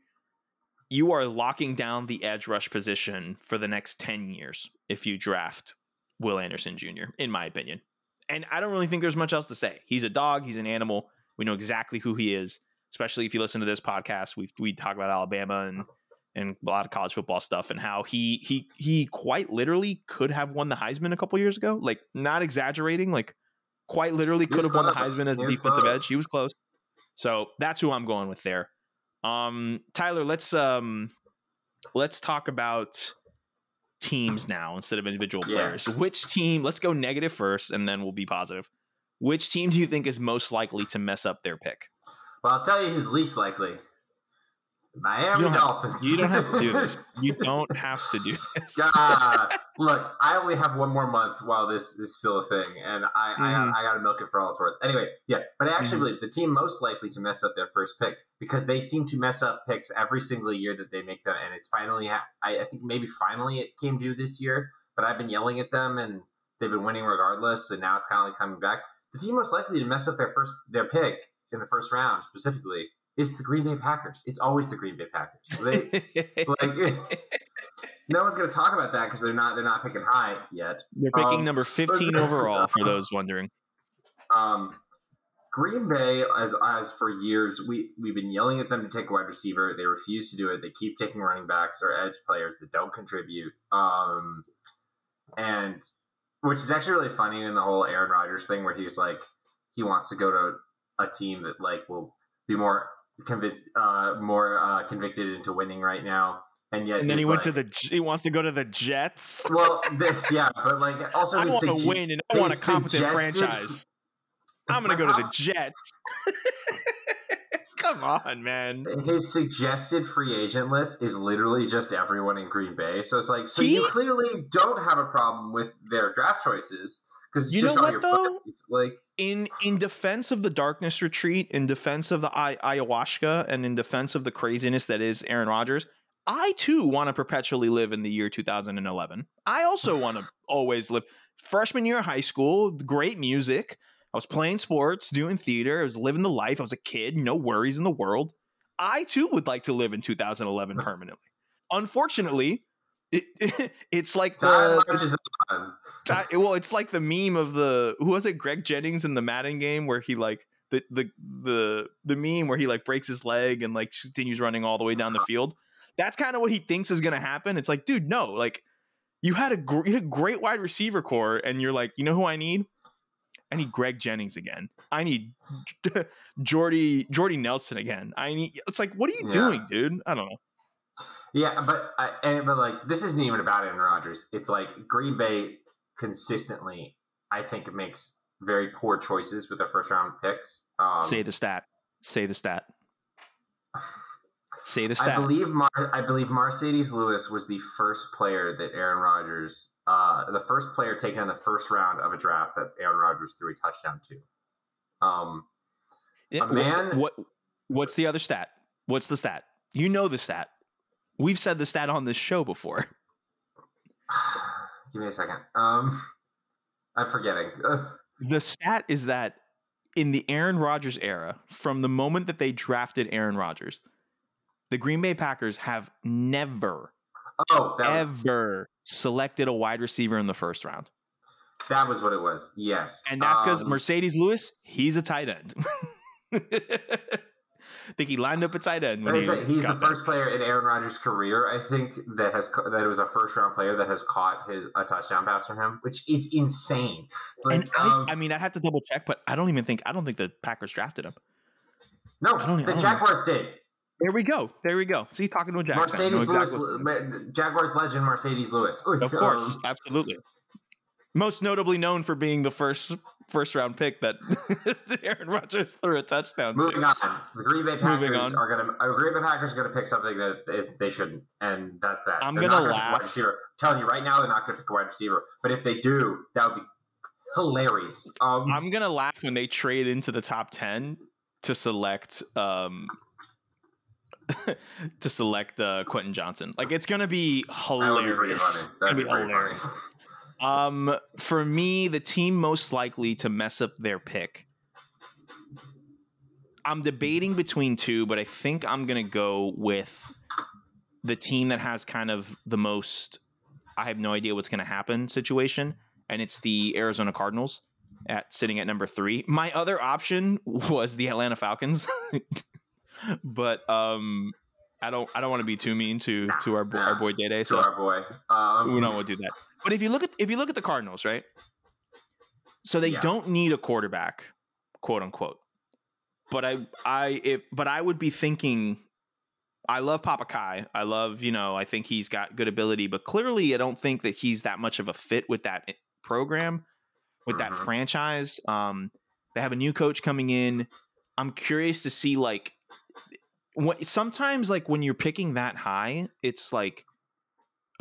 you are locking down the edge rush position for the next ten years if you draft Will Anderson Jr. In my opinion, and I don't really think there's much else to say. He's a dog. He's an animal. We know exactly who he is. Especially if you listen to this podcast, we we talk about Alabama and and a lot of college football stuff and how he he he quite literally could have won the Heisman a couple years ago. Like not exaggerating, like quite literally could have won the. Heisman as a defensive close. edge. He was close. So that's who I'm going with there. Um, Tyler, let's um, let's talk about teams now instead of individual Yeah. players. Which team? Let's go negative first, and then we'll be positive. Which team do you think is most likely to mess up their pick? Well, I'll tell you who's least likely. Miami You don't have- Dolphins. You don't have to do this. You don't have to do this. God, look, I only have one more month while this is still a thing, and I Mhm. I, I got to milk it for all it's worth. Anyway, yeah, but I actually Mhm. believe the team most likely to mess up their first pick because they seem to mess up picks every single year that they make them, and it's finally I, I think maybe finally it came due this year, but I've been yelling at them and they've been winning regardless, and now it's kind of like coming back. The team most likely to mess up their first their pick in the first round specifically is the Green Bay Packers. It's always the Green Bay Packers. They, like no one's going to talk about that because they're not they're not picking high yet. They're picking Um, number 15 overall for those wondering. Um, Green Bay, as as for years, we we've been yelling at them to take a wide receiver. They refuse to do it. They keep taking running backs or edge players that don't contribute. Um, and which is actually really funny in the whole Aaron Rodgers thing, where he's like he wants to go to a team that like will be more convinced, uh, more uh, convicted into winning right now. And yet, And then he went to the he wants to go to the Jets. well, this, yeah, but like also I want to win and I want a competent franchise. I'm going to go to the Jets. Come on, man. his suggested free agent list is literally just everyone in Green Bay. So it's like, so He- you clearly don't have a problem with their draft choices because You know what, though? Like, in in defense of the darkness retreat, in defense of the I- ayahuasca, and in defense of the craziness that is Aaron Rodgers, I too want to perpetually live in the year 2011. I also want to always live freshman year of high school, great music. I was playing sports, doing theater. I was living the life. I was a kid, no worries in the world. I too would like to live in 2011 permanently. Unfortunately, it, it's like time the, it's- on. Ti- well, it's like the meme of the who was it, Greg Jennings in the Madden game where he like the the the the meme where he like breaks his leg and like continues running all the way down the uh-huh. field. That's kind of what he thinks is going to happen. It's like, dude, no, like you had a gr- you had great wide receiver core, and you're like, you know who I need? I need Greg Jennings again. I need Jordy Jordy Nelson again. I need. It's like, what are you Yeah. doing, dude? I don't know. Yeah, but I, and, but like this isn't even about Aaron Rodgers. It's like Green Bay consistently, I think, makes very poor choices with their first round picks. Um, Say the stat. Say the stat. Say the stat. I believe Mar- I believe Marcedes Lewis was the first player that Aaron Rodgers, uh, the first player taken in the first round of a draft that Aaron Rodgers threw a touchdown to. Um, Yeah, A man- What? What's the other stat? What's the stat? You know the stat. We've said the stat on this show before. Give me a second. Um, I'm forgetting. The stat is that in the Aaron Rodgers era, from the moment that they drafted Aaron Rodgers, the Green Bay Packers have never, oh, ever selected a wide receiver in the first round. that was what it was. Yes, And that's because Um, Marcedes Lewis, he's a tight end. I think he lined up a tight end when he say he's the that. first player in Aaron Rodgers' career, I think, that has that was a first round player that has caught his a touchdown pass from him, which is insane. Like, And I, um, I mean, I have to double check, but I don't even think I don't think the Packers drafted him. no, I don't- I the Jaguars did. There we go. There we go. See, talking to a fan. Marcedes Lewis, exactly Jaguars legend Marcedes Lewis. Of course, absolutely. Most notably known for being the first first round pick that Aaron Rodgers threw a touchdown moving to. on, the Green Bay Moving Packers on. are going to. Uh, Green Bay Packers are going to pick something that is they shouldn't, and that's that. I'm not pick laugh. Wide receiver. I'm telling you right now, they're not going to pick a wide receiver. But if they do, that would be hilarious. Um, I'm gonna laugh when they trade into the top ten to select um to select uh Quentin Johnson. Like it's gonna be that would be hilarious. funny. It's That'd gonna be hilarious. Um, for me, the team most likely to mess up their pick. I'm debating between two, but I think I'm gonna go with the team that has kind of the most. I have no idea what's gonna happen situation, and it's the Arizona Cardinals at sitting at number three. My other option was the Atlanta Falcons, but um, I don't. I don't want to be too mean to to our boy, our boy Day Day. So our boy. Um, we don't want to do that. But if you look at if you look at the Cardinals, right? So they Yeah. don't need a quarterback, quote unquote. But I I if but I would be thinking I love Papa Kai. I love, you know, I think he's got good ability, but clearly I don't think that he's that much of a fit with that program, with that Mhm. franchise. Um they have a new coach coming in. I'm curious to see like what sometimes like when you're picking that high, it's like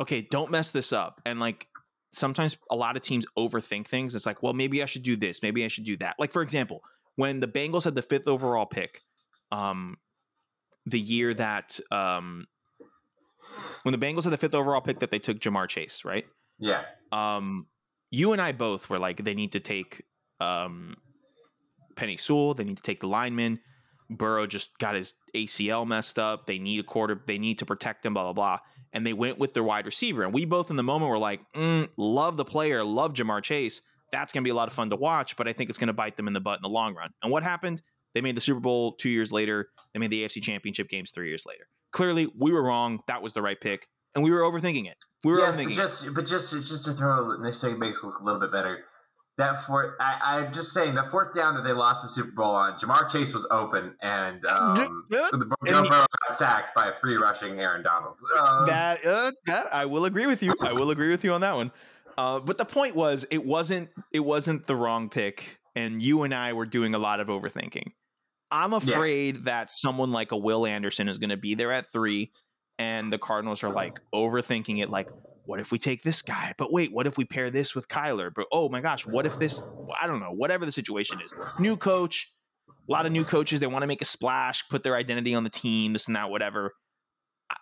okay, don't mess this up. And like sometimes a lot of teams overthink things. It's like, well, maybe I should do this, maybe I should do that. Like for example, when the Bengals had the fifth overall pick, um, the year that um, when the Bengals had the fifth overall pick that they took Ja'Marr Chase, right? Yeah. Um, you and I both were like, they need to take um, Penei Sewell, they need to take the lineman. Burrow just got his ACL messed up. They need a quarter. They need to protect him. Blah blah blah. And they went with their wide receiver. And we both in the moment were like, mm, love the player, love Ja'Marr Chase. That's going to be a lot of fun to watch, but I think it's going to bite them in the butt in the long run. And what happened? They made the Super Bowl two years later. They made the AFC Championship games three years later. Clearly, we were wrong. That was the right pick, and we were overthinking it. We were yes, but overthinking it. just but just just to throw this thing makes it look a little bit better. That fourth, I, I'm just saying, the fourth down that they lost the Super Bowl on, Ja'Marr Chase was open, and um, Yeah. so the And Joe Burrow got sacked by a free rushing Aaron Donald. Um, that, uh, that I will agree with you. I will agree with you on that one. Uh, but the point was, it wasn't it wasn't the wrong pick, and you and I were doing a lot of overthinking. I'm afraid that someone like a Will Anderson is going to be there at three, and the Cardinals are like overthinking it. Like, what if we take this guy? But wait, what if we pair this with Kyler? But oh my gosh, what if this? I don't know. Whatever the situation is, new coach, a lot of new coaches. They want to make a splash, put their identity on the team, this and that, whatever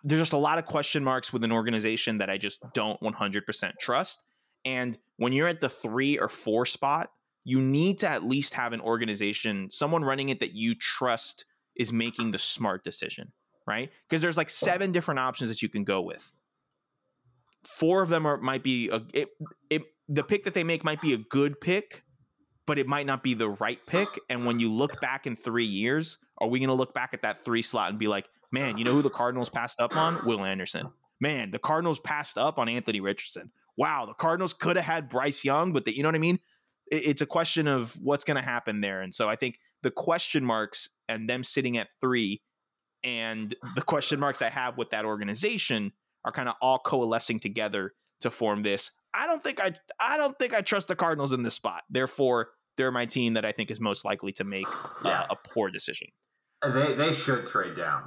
there's just a lot of question marks with an organization that I just don't 100% trust. And when you're at the three or four spot, you need to at least have an organization, someone running it that you trust is making the smart decision, right? Because there's like seven different options that you can go with. Four of them are might be a it, it the pick that they make might be a good pick, but it might not be the right pick. And when you look back in three years, are we going to look back at that three slot and be like, man, you know who the Cardinals passed up on? Will Anderson. Man, the Cardinals passed up on Anthony Richardson. Wow, the Cardinals could have had Bryce Young, but the, you know what I mean? It- it's a question of what's going to happen there. And so I think the question marks and them sitting at three and the question marks I have with that organization are kind of all coalescing together to form this. I don't think I I don't think I trust the Cardinals in this spot. Therefore, they're my team that I think is most likely to make Yeah. uh, a poor decision. they they should trade down,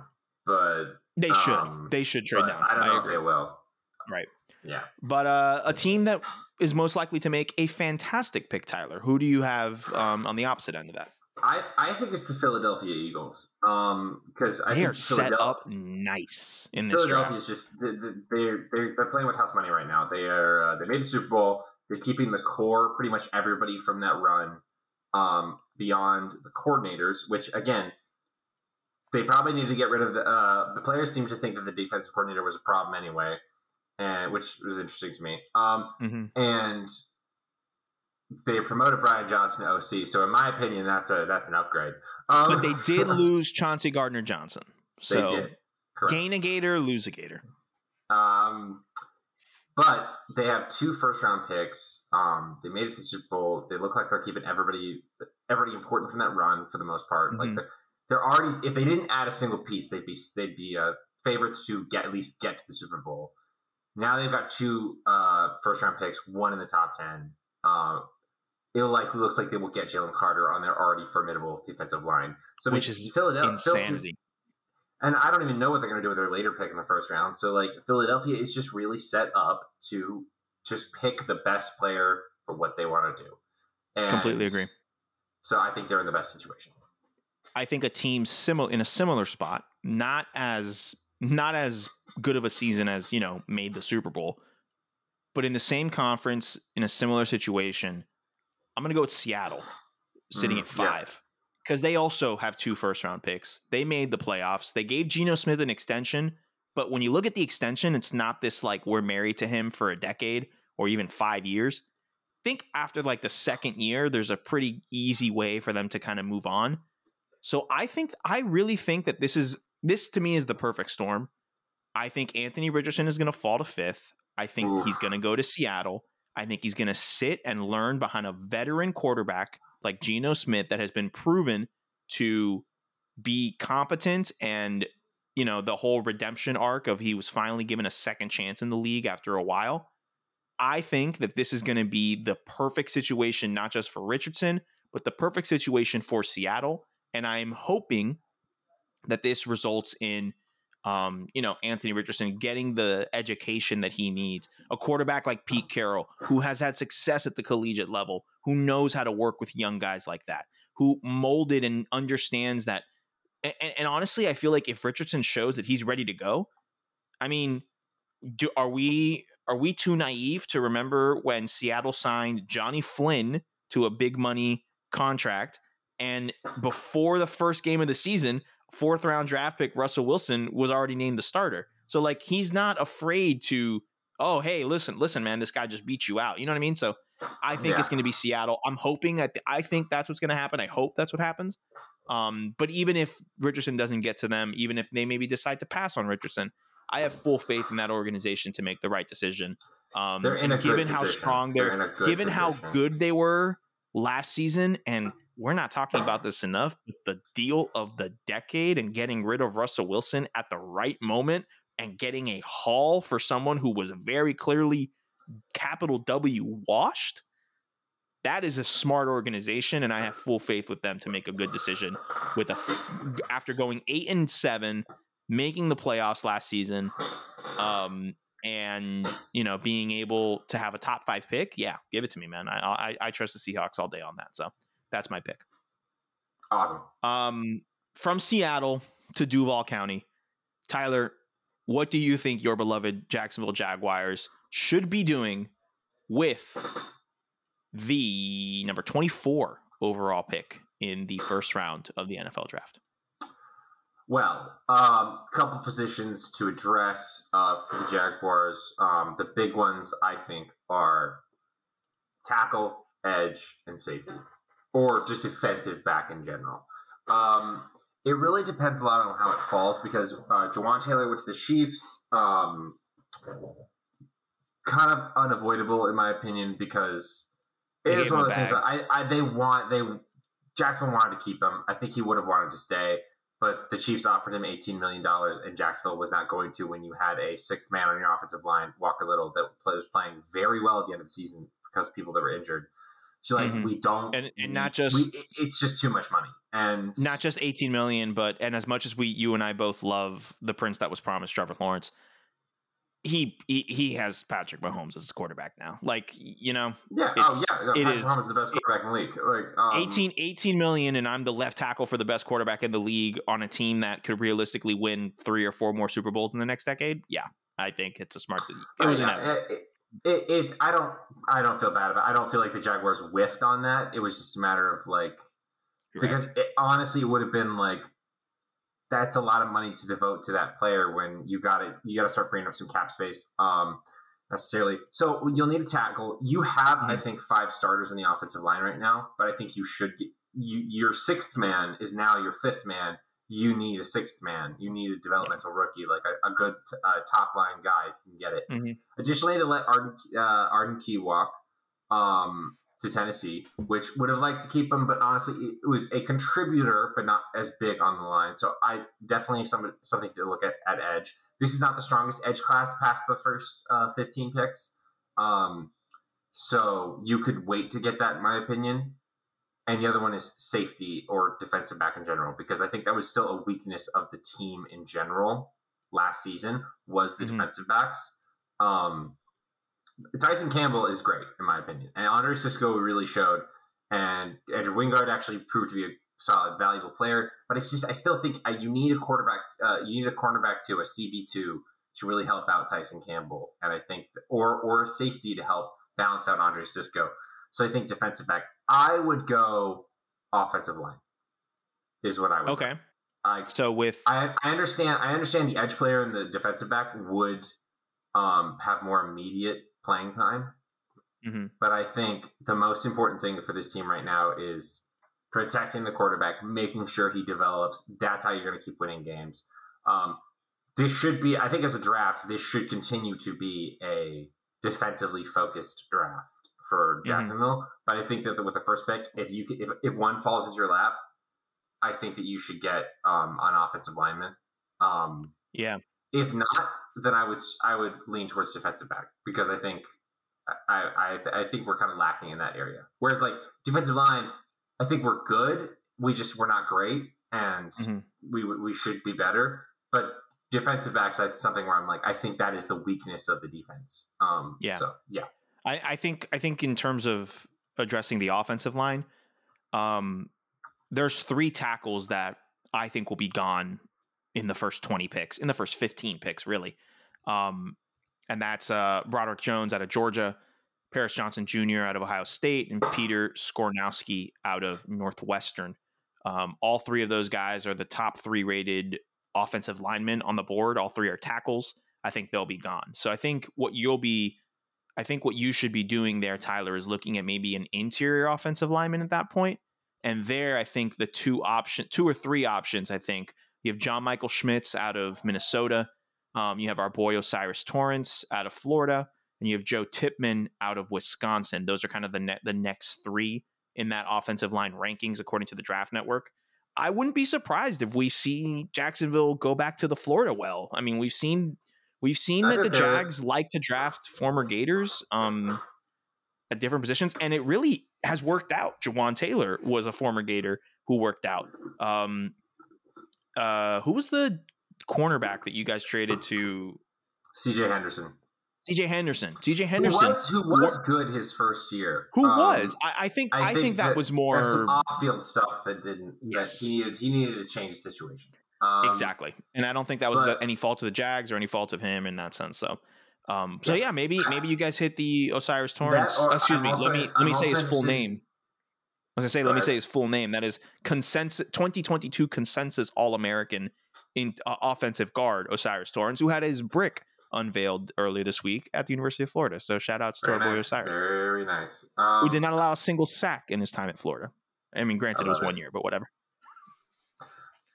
but They should. Um, they should trade down. I don't know if they will. Right. Yeah. But uh, a team that is most likely to make a fantastic pick, Tyler. Who do you have um, on the opposite end of that? I, I think it's the Philadelphia Eagles. Um, because I They think are set up nice in this Philadelphia draft. is just they- they- they're they're they're playing with house money right now. They are uh, they made the Super Bowl. They're keeping the core, pretty much everybody from that run, um, beyond the coordinators. Which again, they probably need to get rid of the uh, the players. Seem to think that the defensive coordinator was a problem anyway, and which was interesting to me. Um, Mhm. and they promoted Brian Johnson to OC. So in my opinion, that's a that's an upgrade. Um, But they did lose Chauncey Gardner Johnson. So they did. Correct. gain a gator, lose a gator. Um, but they have two first round picks. Um, they made it to the Super Bowl. They look like they're keeping everybody everybody important from that run for the most part. Like Mhm. the, they're already if they didn't add a single piece, they'd be they'd be uh, favorites to get at least get to the Super Bowl. Now they've got two uh, first round picks, one in the top ten. Uh, it likely looks like they will get Jalen Carter on their already formidable defensive line. So Which is Philadelphia, Insanity. and I don't even know what they're going to do with their later pick in the first round. So like Philadelphia is just really set up to just pick the best player for what they want to do. And Completely agree. So I think they're in the best situation. I think a team similar in a similar spot, not as not as good of a season as you know made the Super Bowl, but in the same conference in a similar situation. I'm going to go with Seattle, sitting Mm, at five, because they also have two first round picks. They made the playoffs. They gave Geno Smith an extension, but when you look at the extension, it's not this like we're married to him for a decade or even five years. I think after like the second year, there's a pretty easy way for them to kind of move on. So I think I really think that this is this to me is the perfect storm. I think Anthony Richardson is going to fall to fifth. I think Oof. he's going to go to Seattle. I think he's going to sit and learn behind a veteran quarterback like Geno Smith that has been proven to be competent and you know the whole redemption arc of he was finally given a second chance in the league after a while. I think that this is going to be the perfect situation not just for Richardson, but the perfect situation for Seattle and I'm hoping that this results in um, you know, Anthony Richardson getting the education that he needs. A quarterback like Pete Carroll, who has had success at the collegiate level, who knows how to work with young guys like that, who molded and understands that. And, and honestly, I feel like if Richardson shows that he's ready to go, I mean, do are we are we too naive to remember when Seattle signed Johnny Flynn to a big money contract, and before the first game of the season, fourth round draft pick Russell Wilson was already named the starter. So like he's not afraid to, oh hey, listen, listen, man, this guy just beat you out. You know what I mean? So I think it's going to be Seattle. I'm hoping that I think that's what's going to happen. I hope that's what happens. Um, but even if Richardson doesn't get to them, even if they maybe decide to pass on Richardson, I have full faith in that organization to make the right decision. Um, They're in and a good given how position. strong They're they're, in a good given how good they were last season, and we're not talking about this enough. But the deal of the decade and getting rid of Russell Wilson at the right moment and getting a haul for someone who was very clearly capital W washed. That is a smart organization, and I have full faith with them to make a good decision. With a after going eight and seven, making the playoffs last season, um, and you know being able to have a top five pick, yeah, give it to me, man. I I, I trust the Seahawks all day on that. So that's my pick. Awesome. Um, from Seattle to Duval County, Tyler, what do you think your beloved Jacksonville Jaguars should be doing with the number 24 overall pick in the first round of the NFL draft? Well, a um, couple positions to address uh, for the Jaguars. Um, the big ones, I think, are tackle, edge, and safety, or just defensive back in general. Um, it really depends a lot on how it falls because uh, Jawaan Taylor went to the Chiefs. Um, kind of unavoidable, in my opinion, because They it is one of those things. That I, I they want they Jacksonville wanted to keep him. I think he would have wanted to stay, but the Chiefs offered him eighteen million dollars, and Jacksonville was not going to. When you had a sixth man on your offensive line, Walker Little, that was playing very well at the end of the season because of people that were injured. So like Mhm. we don't, And- and not just- it- it's just too much money, and Not just 18 million, but and as much as we you and I both love the prince that was promised, Trevor Lawrence, he, he he has Patrick Mahomes as his quarterback now. Like you know, Yeah. Oh yeah. No, it Patrick is- Mahomes is the best quarterback in the league. Like um, 18, 18 million, and I'm the left tackle for the best quarterback in the league on a team that could realistically win three or four more Super Bowls in the next decade. Yeah, I think it's a smart. It was yeah, inevitable. It, it, I don't. I don't feel bad about. It. I don't feel like the Jaguars whiffed on that. It was just a matter of like because it, honestly, it would have been like that's a lot of money to devote to that player when you got it. You got to start freeing up some cap space. Um, necessarily. So you'll need a tackle. You have, I think, five starters in the offensive line right now, but I think you should get you, your sixth man is now your fifth man. You need a sixth man. You need a developmental rookie, like a, a good uh, top line guy who can get it. Mhm. Additionally, to let Arden uh, Arden Key walk um, to Tennessee, which would have liked to keep him, but honestly, it was a contributor, but not as big on the line. So I definitely some, something to look at at edge. This is not the strongest edge class past the first uh, 15 picks. Um, so you could wait to get that, in my opinion. And the other one is safety or defensive back in general, because I think that was still a weakness of the team in general last season was the Mhm. defensive backs. Um, Tyson Campbell is great in my opinion, and Andre Cisco really showed. And Andrew Wingard actually proved to be a solid, valuable player. But it's just I still think uh, you need a quarterback, uh, you need a cornerback to a CB two to really help out Tyson Campbell, and I think or or a safety to help balance out Andre Cisco. So I think defensive back. I would go offensive line. Is what I would. Okay, I so with I, I understand. I understand the edge player and the defensive back would um, have more immediate playing time, Mhm. but I think the most important thing for this team right now is protecting the quarterback, making sure he develops. That's how you're going to keep winning games. Um, this should be, I think, as a draft, this should continue to be a defensively focused draft for Jacksonville. But I think that with the first pick, if you if if one falls into your lap, I think that you should get um, an offensive lineman. Um, yeah, if not, then I would I would lean towards defensive back because I think I I, I think we're kind of lacking in that area. Whereas like defensive line, I think we're good. We just we're not great, and Mhm. we we should be better. But defensive backs, that's something where I'm like, I think that is the weakness of the defense. Um, Yeah. So yeah. I, I think I think in terms of addressing the offensive line, um, there's three tackles that I think will be gone in the first 20 picks, in the first 15 picks, really. Um, and that's uh, Broderick Jones out of Georgia, Paris Johnson Jr. out of Ohio State, and Peter Skoronski out of Northwestern. Um, all three of those guys are the top three rated offensive linemen on the board. All three are tackles. I think they'll be gone. So I think what you'll be I think what you should be doing there, Tyler, is looking at maybe an interior offensive lineman at that point. And there, I think the two option, two or three options. I think you have John Michael Schmitz out of Minnesota. Um, you have our boy O'Cyrus Torrence out of Florida, and you have Joe Tippmann out of Wisconsin. Those are kind of the net, the next three in that offensive line rankings according to the Draft Network. I wouldn't be surprised if we see Jacksonville go back to the Florida well. I mean, we've seen We've seen that the Jags like to draft former Gators um, at different positions, and it really has worked out. Jawaan Taylor was a former Gator who worked out. Um, uh, who was the cornerback that you guys traded to? CJ Henderson. CJ Henderson. CJ Who Henderson, was who was good his first year. who Um, was? I, I think. I, think, that, was more some off-field stuff that didn't. Yes. That he needed. He needed to change the situation. Um, exactly, and I don't think that was but- the, any fault of the Jags or any fault of him in that sense. So. Um, so Yeah. maybe maybe you guys hit the O'Cyrus Torrence. or excuse I'm me. also- let me let I'm me say his full name. I was gonna say, let me say his full name. That is consensus 2022 consensus All American in uh, offensive guard O'Cyrus Torrence, who had his brick unveiled earlier this week at the University of Florida. So shout outs to our boy nice. O'Cyrus, Very nice. Um, who did not allow a single sack in his time at Florida. I mean, granted, it was it. one year, but whatever.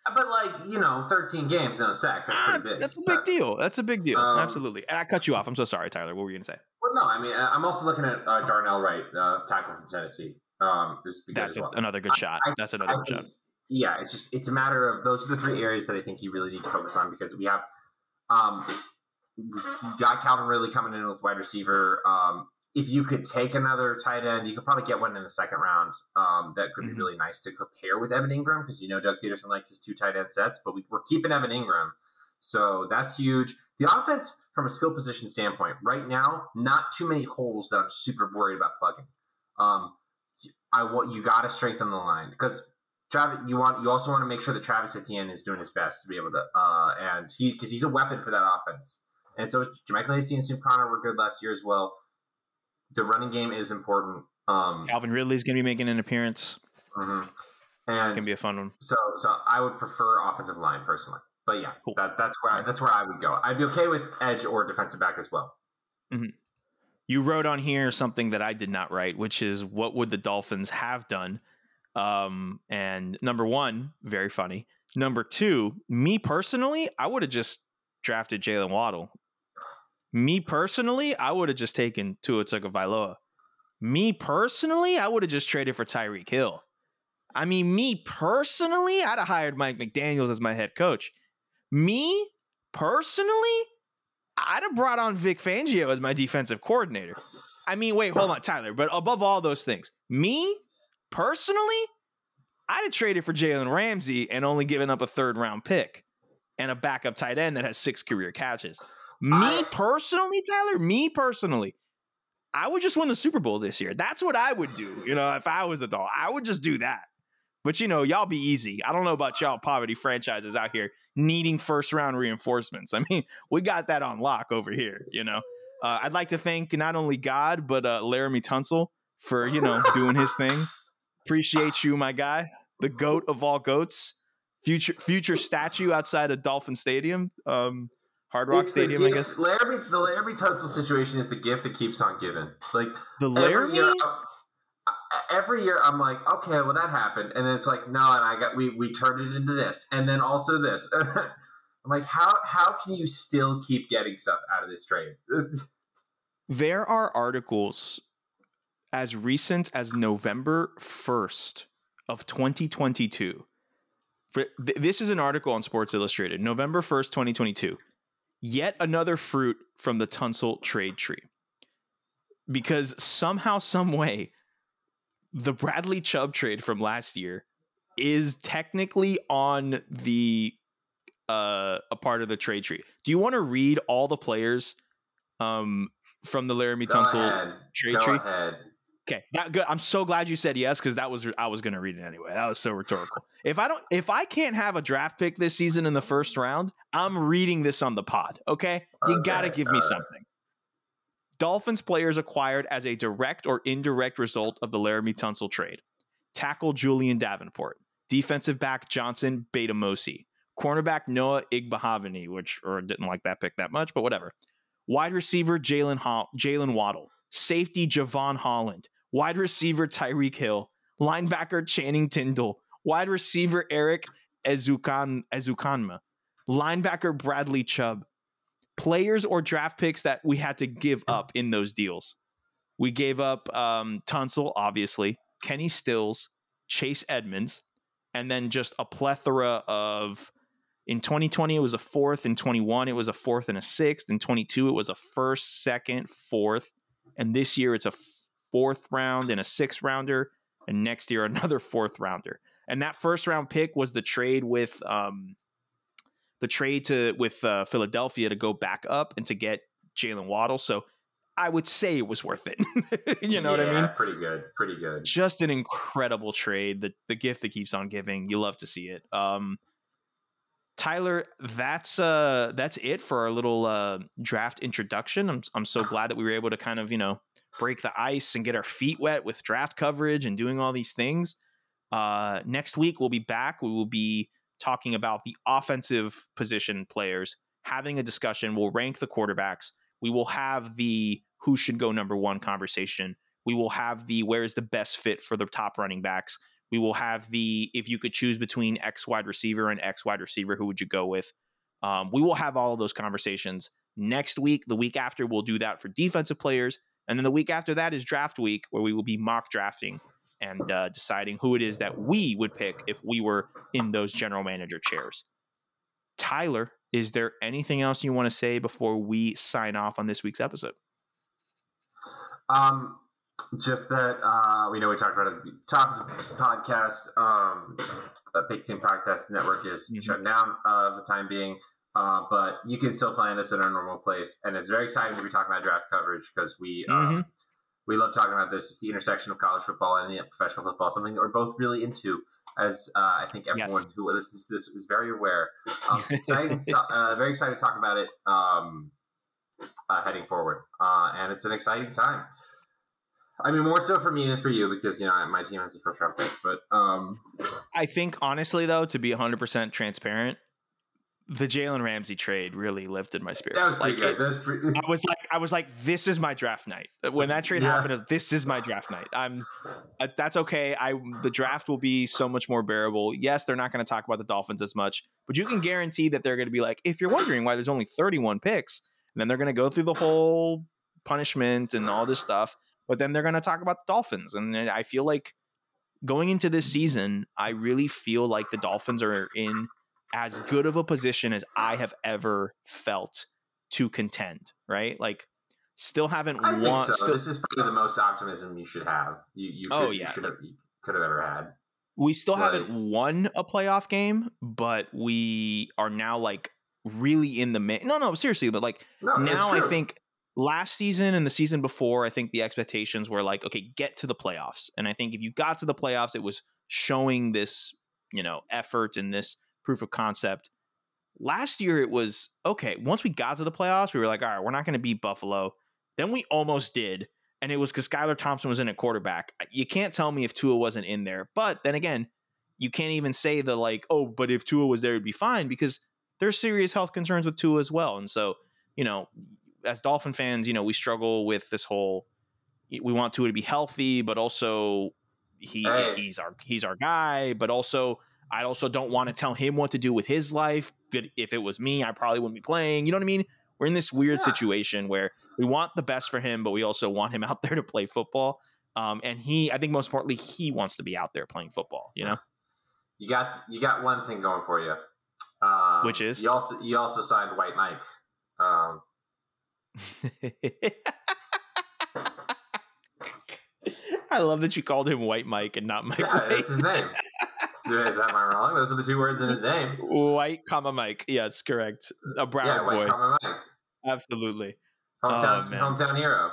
But like you know, 13 games, no sacks. That's Ah, pretty big. that's a big deal. That's a big deal. Um, Absolutely. And I cut you off. I'm so sorry, Tyler. What were you gonna say? Well, no, I mean, I- I'm also looking at uh, Darnell Wright, uh, tackle from Tennessee. Um, That's a, well. another good shot. I- That's I another good think- shot. Yeah, it's just it's a matter of those are the three areas that I think you really need to focus on because we have um got Calvin Ridley coming in with wide receiver. Um, if you could take another tight end, you could probably get one in the second round. Um, that could Mhm. be really nice to compare with Evan Engram because you know Doug Pederson likes his two tight end sets, but we, we're keeping Evan Engram, so that's huge. The offense, from a skill position standpoint, right now, not too many holes that I'm super worried about plugging. Um, I want you got to strengthen the line because Travis, you want you also want to make sure that Travis Etienne is doing his best to be able to, uh, and he because he's a weapon for that offense. And so JaMycal Hasty and Snoop Conner were good last year as well. The running game is important. Um, Calvin Ridley's going to be making an appearance. mhm. It's going to be a fun one. so, so I would prefer offensive line personally. But yeah, Cool. that, that's where I, that's where I would go. I'd be okay with edge or defensive back as well. You wrote on here something that I did not write, which is what would the Dolphins have done? Um, and number one, very funny. Number two, me personally, I would have just drafted Jaylen Waddle. Me personally, I would have just taken Tua Tagovailoa. Me personally, I would have just traded for Tyreek Hill. I mean, me personally, I'd have hired Mike McDaniels as my head coach. Me personally, I'd have brought on Vic Fangio as my defensive coordinator. I mean, wait, hold on, Tyler. But above all those things, me personally, I'd have traded for Jalen Ramsey and only given up a third round pick and a backup tight end that has six career catches. Me I- personally, Tyler, me personally, I would just win the Super Bowl this year. That's what I would do. You know, if I was a doll, I would just do that. But you know, y'all be easy. I don't know about y'all poverty franchises out here needing first round reinforcements. I mean, we got that on lock over here. You know, uh, I'd like to thank not only God but uh, Laremy Tunsil for you know doing his thing. Appreciate you, my guy, the goat of all goats, future future statue outside of Dolphin Stadium, um, Hard Rock It's the Stadium, I gift- guess. Laremy, the Laremy Tunsil situation is the gift that keeps on giving. Like The every year, I- every year I'm like, okay, well that happened, and then it's like, no, and I got we we turned it into this, and then also this. I'm like, how how can you still keep getting stuff out of this trade? There are articles as recent as November 1st of 2022. For, th- this is an article on Sports Illustrated, November 1st, 2022. Yet another fruit from the Tunsil trade tree. Because somehow, some way, the Bradley Chubb trade from last year is technically on the uh a part of the trade tree. Do you want to read all the players um from the Laremy Tunsil trade Go tree? ahead. Okay, that good. I'm so glad you said yes because that was I was going to read it anyway. That was so rhetorical. If I don't, if I can't have a draft pick this season in the first round, I'm reading this on the pod. Okay, you Okay, got to give me alright. something. Dolphins players acquired as a direct or indirect result of the Laremy Tunsil trade. Tackle Julian Davenport, defensive back Johnson Bademosi, cornerback Noah Igbinoghene, which or didn't like that pick that much, but whatever. Wide receiver Jalen Jalen Waddle, safety Jevon Holland, wide receiver Tyreek Hill, linebacker Channing Tindall, wide receiver Erik Ezukan Ezukanma, linebacker Bradley Chubb. Players or draft picks that we had to give up in those deals. We gave up um, Tunsil, obviously, Kenny Stills, Chase Edmonds, and then just a plethora of. In 2020, it was a fourth. In 21, it was a fourth and a sixth. In 22, it was a first, second, fourth. And this year, it's a fourth round and a sixth rounder. And next year, another fourth rounder. And that first round pick was the trade with um, the trade to with uh, Philadelphia to go back up and to get Jaylen Waddle. So I would say it was worth it. you know what I mean? Pretty good. Pretty good. just an incredible trade. The the gift that keeps on giving. You love to see it. Um, Tyler, that's uh that's it for our little uh, draft introduction. I'm I'm so glad that we were able to kind of you know break the ice and get our feet wet with draft coverage and doing all these things. Uh, next week we'll be back. We will be talking about the offensive position players, having a discussion. We'll rank the quarterbacks. We will have the who should go number one conversation. We will have the where is the best fit for the top running backs. We will have the if you could choose between X wide receiver and X wide receiver, who would you go with? Um, we will have all of those conversations next week. The week after, we'll do that for defensive players. And then the week after that is draft week, where we will be mock drafting and uh, deciding who it is that we would pick if we were in those general manager chairs. Tyler, is there anything else you want to say before we sign off on this week's episode? Um, just that uh, we know we talked about it at the top of the podcast. Um, the Pigskin Podcast Network is Mhm. shut down uh, for the time being. Uh, but you can still find us at our normal place, and it's very exciting to be talking about draft coverage because we um, Mhm. we love talking about this. It's the intersection of college football and the professional football, something that we're both really into. As uh, I think everyone Yes. who listens to this is very aware. Um, exciting, uh, very excited to talk about it um, uh, heading forward, uh, and it's an exciting time. I mean, more so for me than for you because you know my team has the first round pick, but um, I think honestly though, to be 100% transparent, the Jalen Ramsey trade really lifted my spirits. that was like good. it- That was pretty. I was like, I was like, this is my draft night. When that trade Yeah. happened, was, this is my draft night. I'm, uh, that's okay. I the draft will be so much more bearable. Yes, they're not going to talk about the Dolphins as much, but you can guarantee that they're going to be like, if you're wondering why there's only 31 picks, and then they're going to go through the whole punishment and all this stuff, but then they're going to talk about the Dolphins, and I feel like going into this season, I really feel like the Dolphins are in as good of a position as I have ever felt to contend, right? Like still haven't I think won so. still, this is probably the most optimism you should have. You, you oh, could, Oh, you yeah. should have, you could have ever had. we still like- haven't won a playoff game, but we are now like really in the mix. No, no, seriously, but like No, now I think last season and the season before, I think the expectations were like, okay, get to the playoffs. And I think if you got to the playoffs, it was showing this, you know, effort and this proof of concept. Last year, it was okay. Once we got to the playoffs, we were like, all right, we're not going to beat Buffalo. Then we almost did. And it was because Skylar Thompson was in at quarterback. You can't tell me if Tua wasn't in there. But then again, you can't even say the like, oh, but if Tua was there, it'd be fine because there's serious health concerns with Tua as well. And so, you know, as Dolphin fans, you know, we struggle with this whole we want Tua to be healthy, but also he Hey. he's our he's our guy, but also I also don't want to tell him what to do with his life. But if it was me, I probably wouldn't be playing. You know what I mean? We're in this weird Yeah. situation where we want the best for him, but we also want him out there to play football. Um, and he, I think, most importantly, he wants to be out there playing football. You know, you got you got one thing going for you, um, Which is? you also you also signed White Mike. Um, I love that you called him White Mike and not Mike yeah, White. that's his name. Is that my wrong? Those are the two words in his name. White, comma Mike. Yes, correct. A brown yeah, White boy. comma Mike, Absolutely. hometown Oh, hometown hero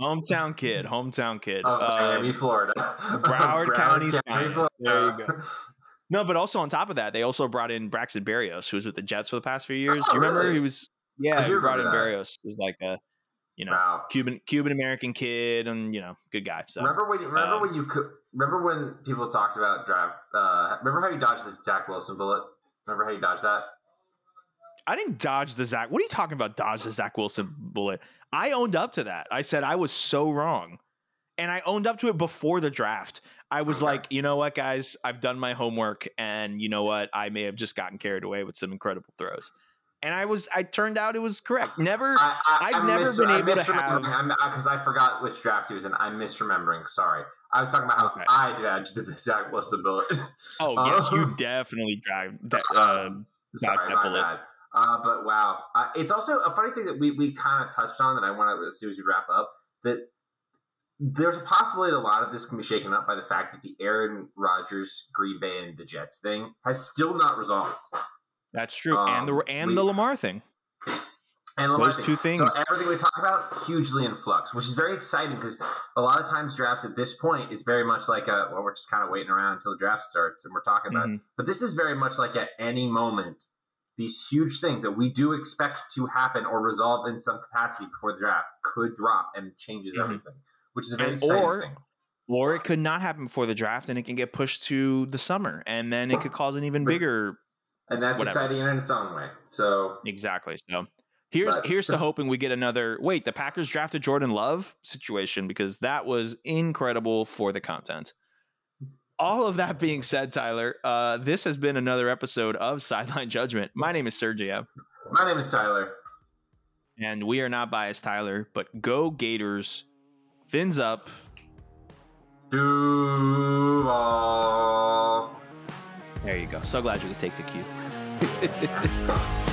Hometown kid. Hometown kid. of Uh, Miami, Florida. Broward County. finest. There you go. no, but also on top of that, they also brought in Braxton Berrios, who was with the Jets for the past few years. Oh, you remember really? he was? Yeah, he brought in that. Berrios as like a, you know, Wow. Cuban Cuban American kid, and you know, good guy. So remember when? you- Remember um, when you could? Remember when people talked about draft? Uh, remember how you dodged the Zach Wilson bullet? Remember how you dodged that? I didn't dodge the Zach. What are you talking about? Dodge the Zach Wilson bullet. I owned up to that. I said I was so wrong, and I owned up to it before the draft. I was Okay. like, you know what, guys, I've done my homework, and you know what, I may have just gotten carried away with some incredible throws, and I was. I turned out it was correct. Never. I, I, I've I'm never mis- been I'm able to have- because I forgot which draft he was in. I'm misremembering. Sorry, I was talking about how Okay. I dodged the Zach Wilson bullet. oh Uh, yes, you definitely drive. That, uh, Sorry, that my bullet. bad. Uh, but wow, uh, it's also a funny thing that we, we kind of touched on that I want to as soon as we wrap up that there's a possibility that a lot of this can be shaken up by the fact that the Aaron Rodgers, Green Bay, and the Jets thing has still not resolved. that's true, and the Um, and we- the Lamar thing. And Those two things. So everything we talk about hugely in flux, which is very exciting because a lot of times drafts at this point is very much like a well, we're just kind of waiting around until the draft starts and we're talking about. it. Mhm. But this is very much like at any moment, these huge things that we do expect to happen or resolve in some capacity before the draft could drop and changes Mhm. everything, which is a very And- exciting or- thing. or it could not happen before the draft and it can get pushed to the summer and then it could cause an even bigger And that's whatever. exciting in its own way. So exactly so here's But- here's to hoping we get another wait the packers drafted jordan love situation because that was incredible for the content. All of that being said tyler uh, this has been another episode of sideline judgment. My name is sergio. My name is Tyler. and we are not biased tyler but go gators. Fins up. Duval. there you go. So glad you could take the cue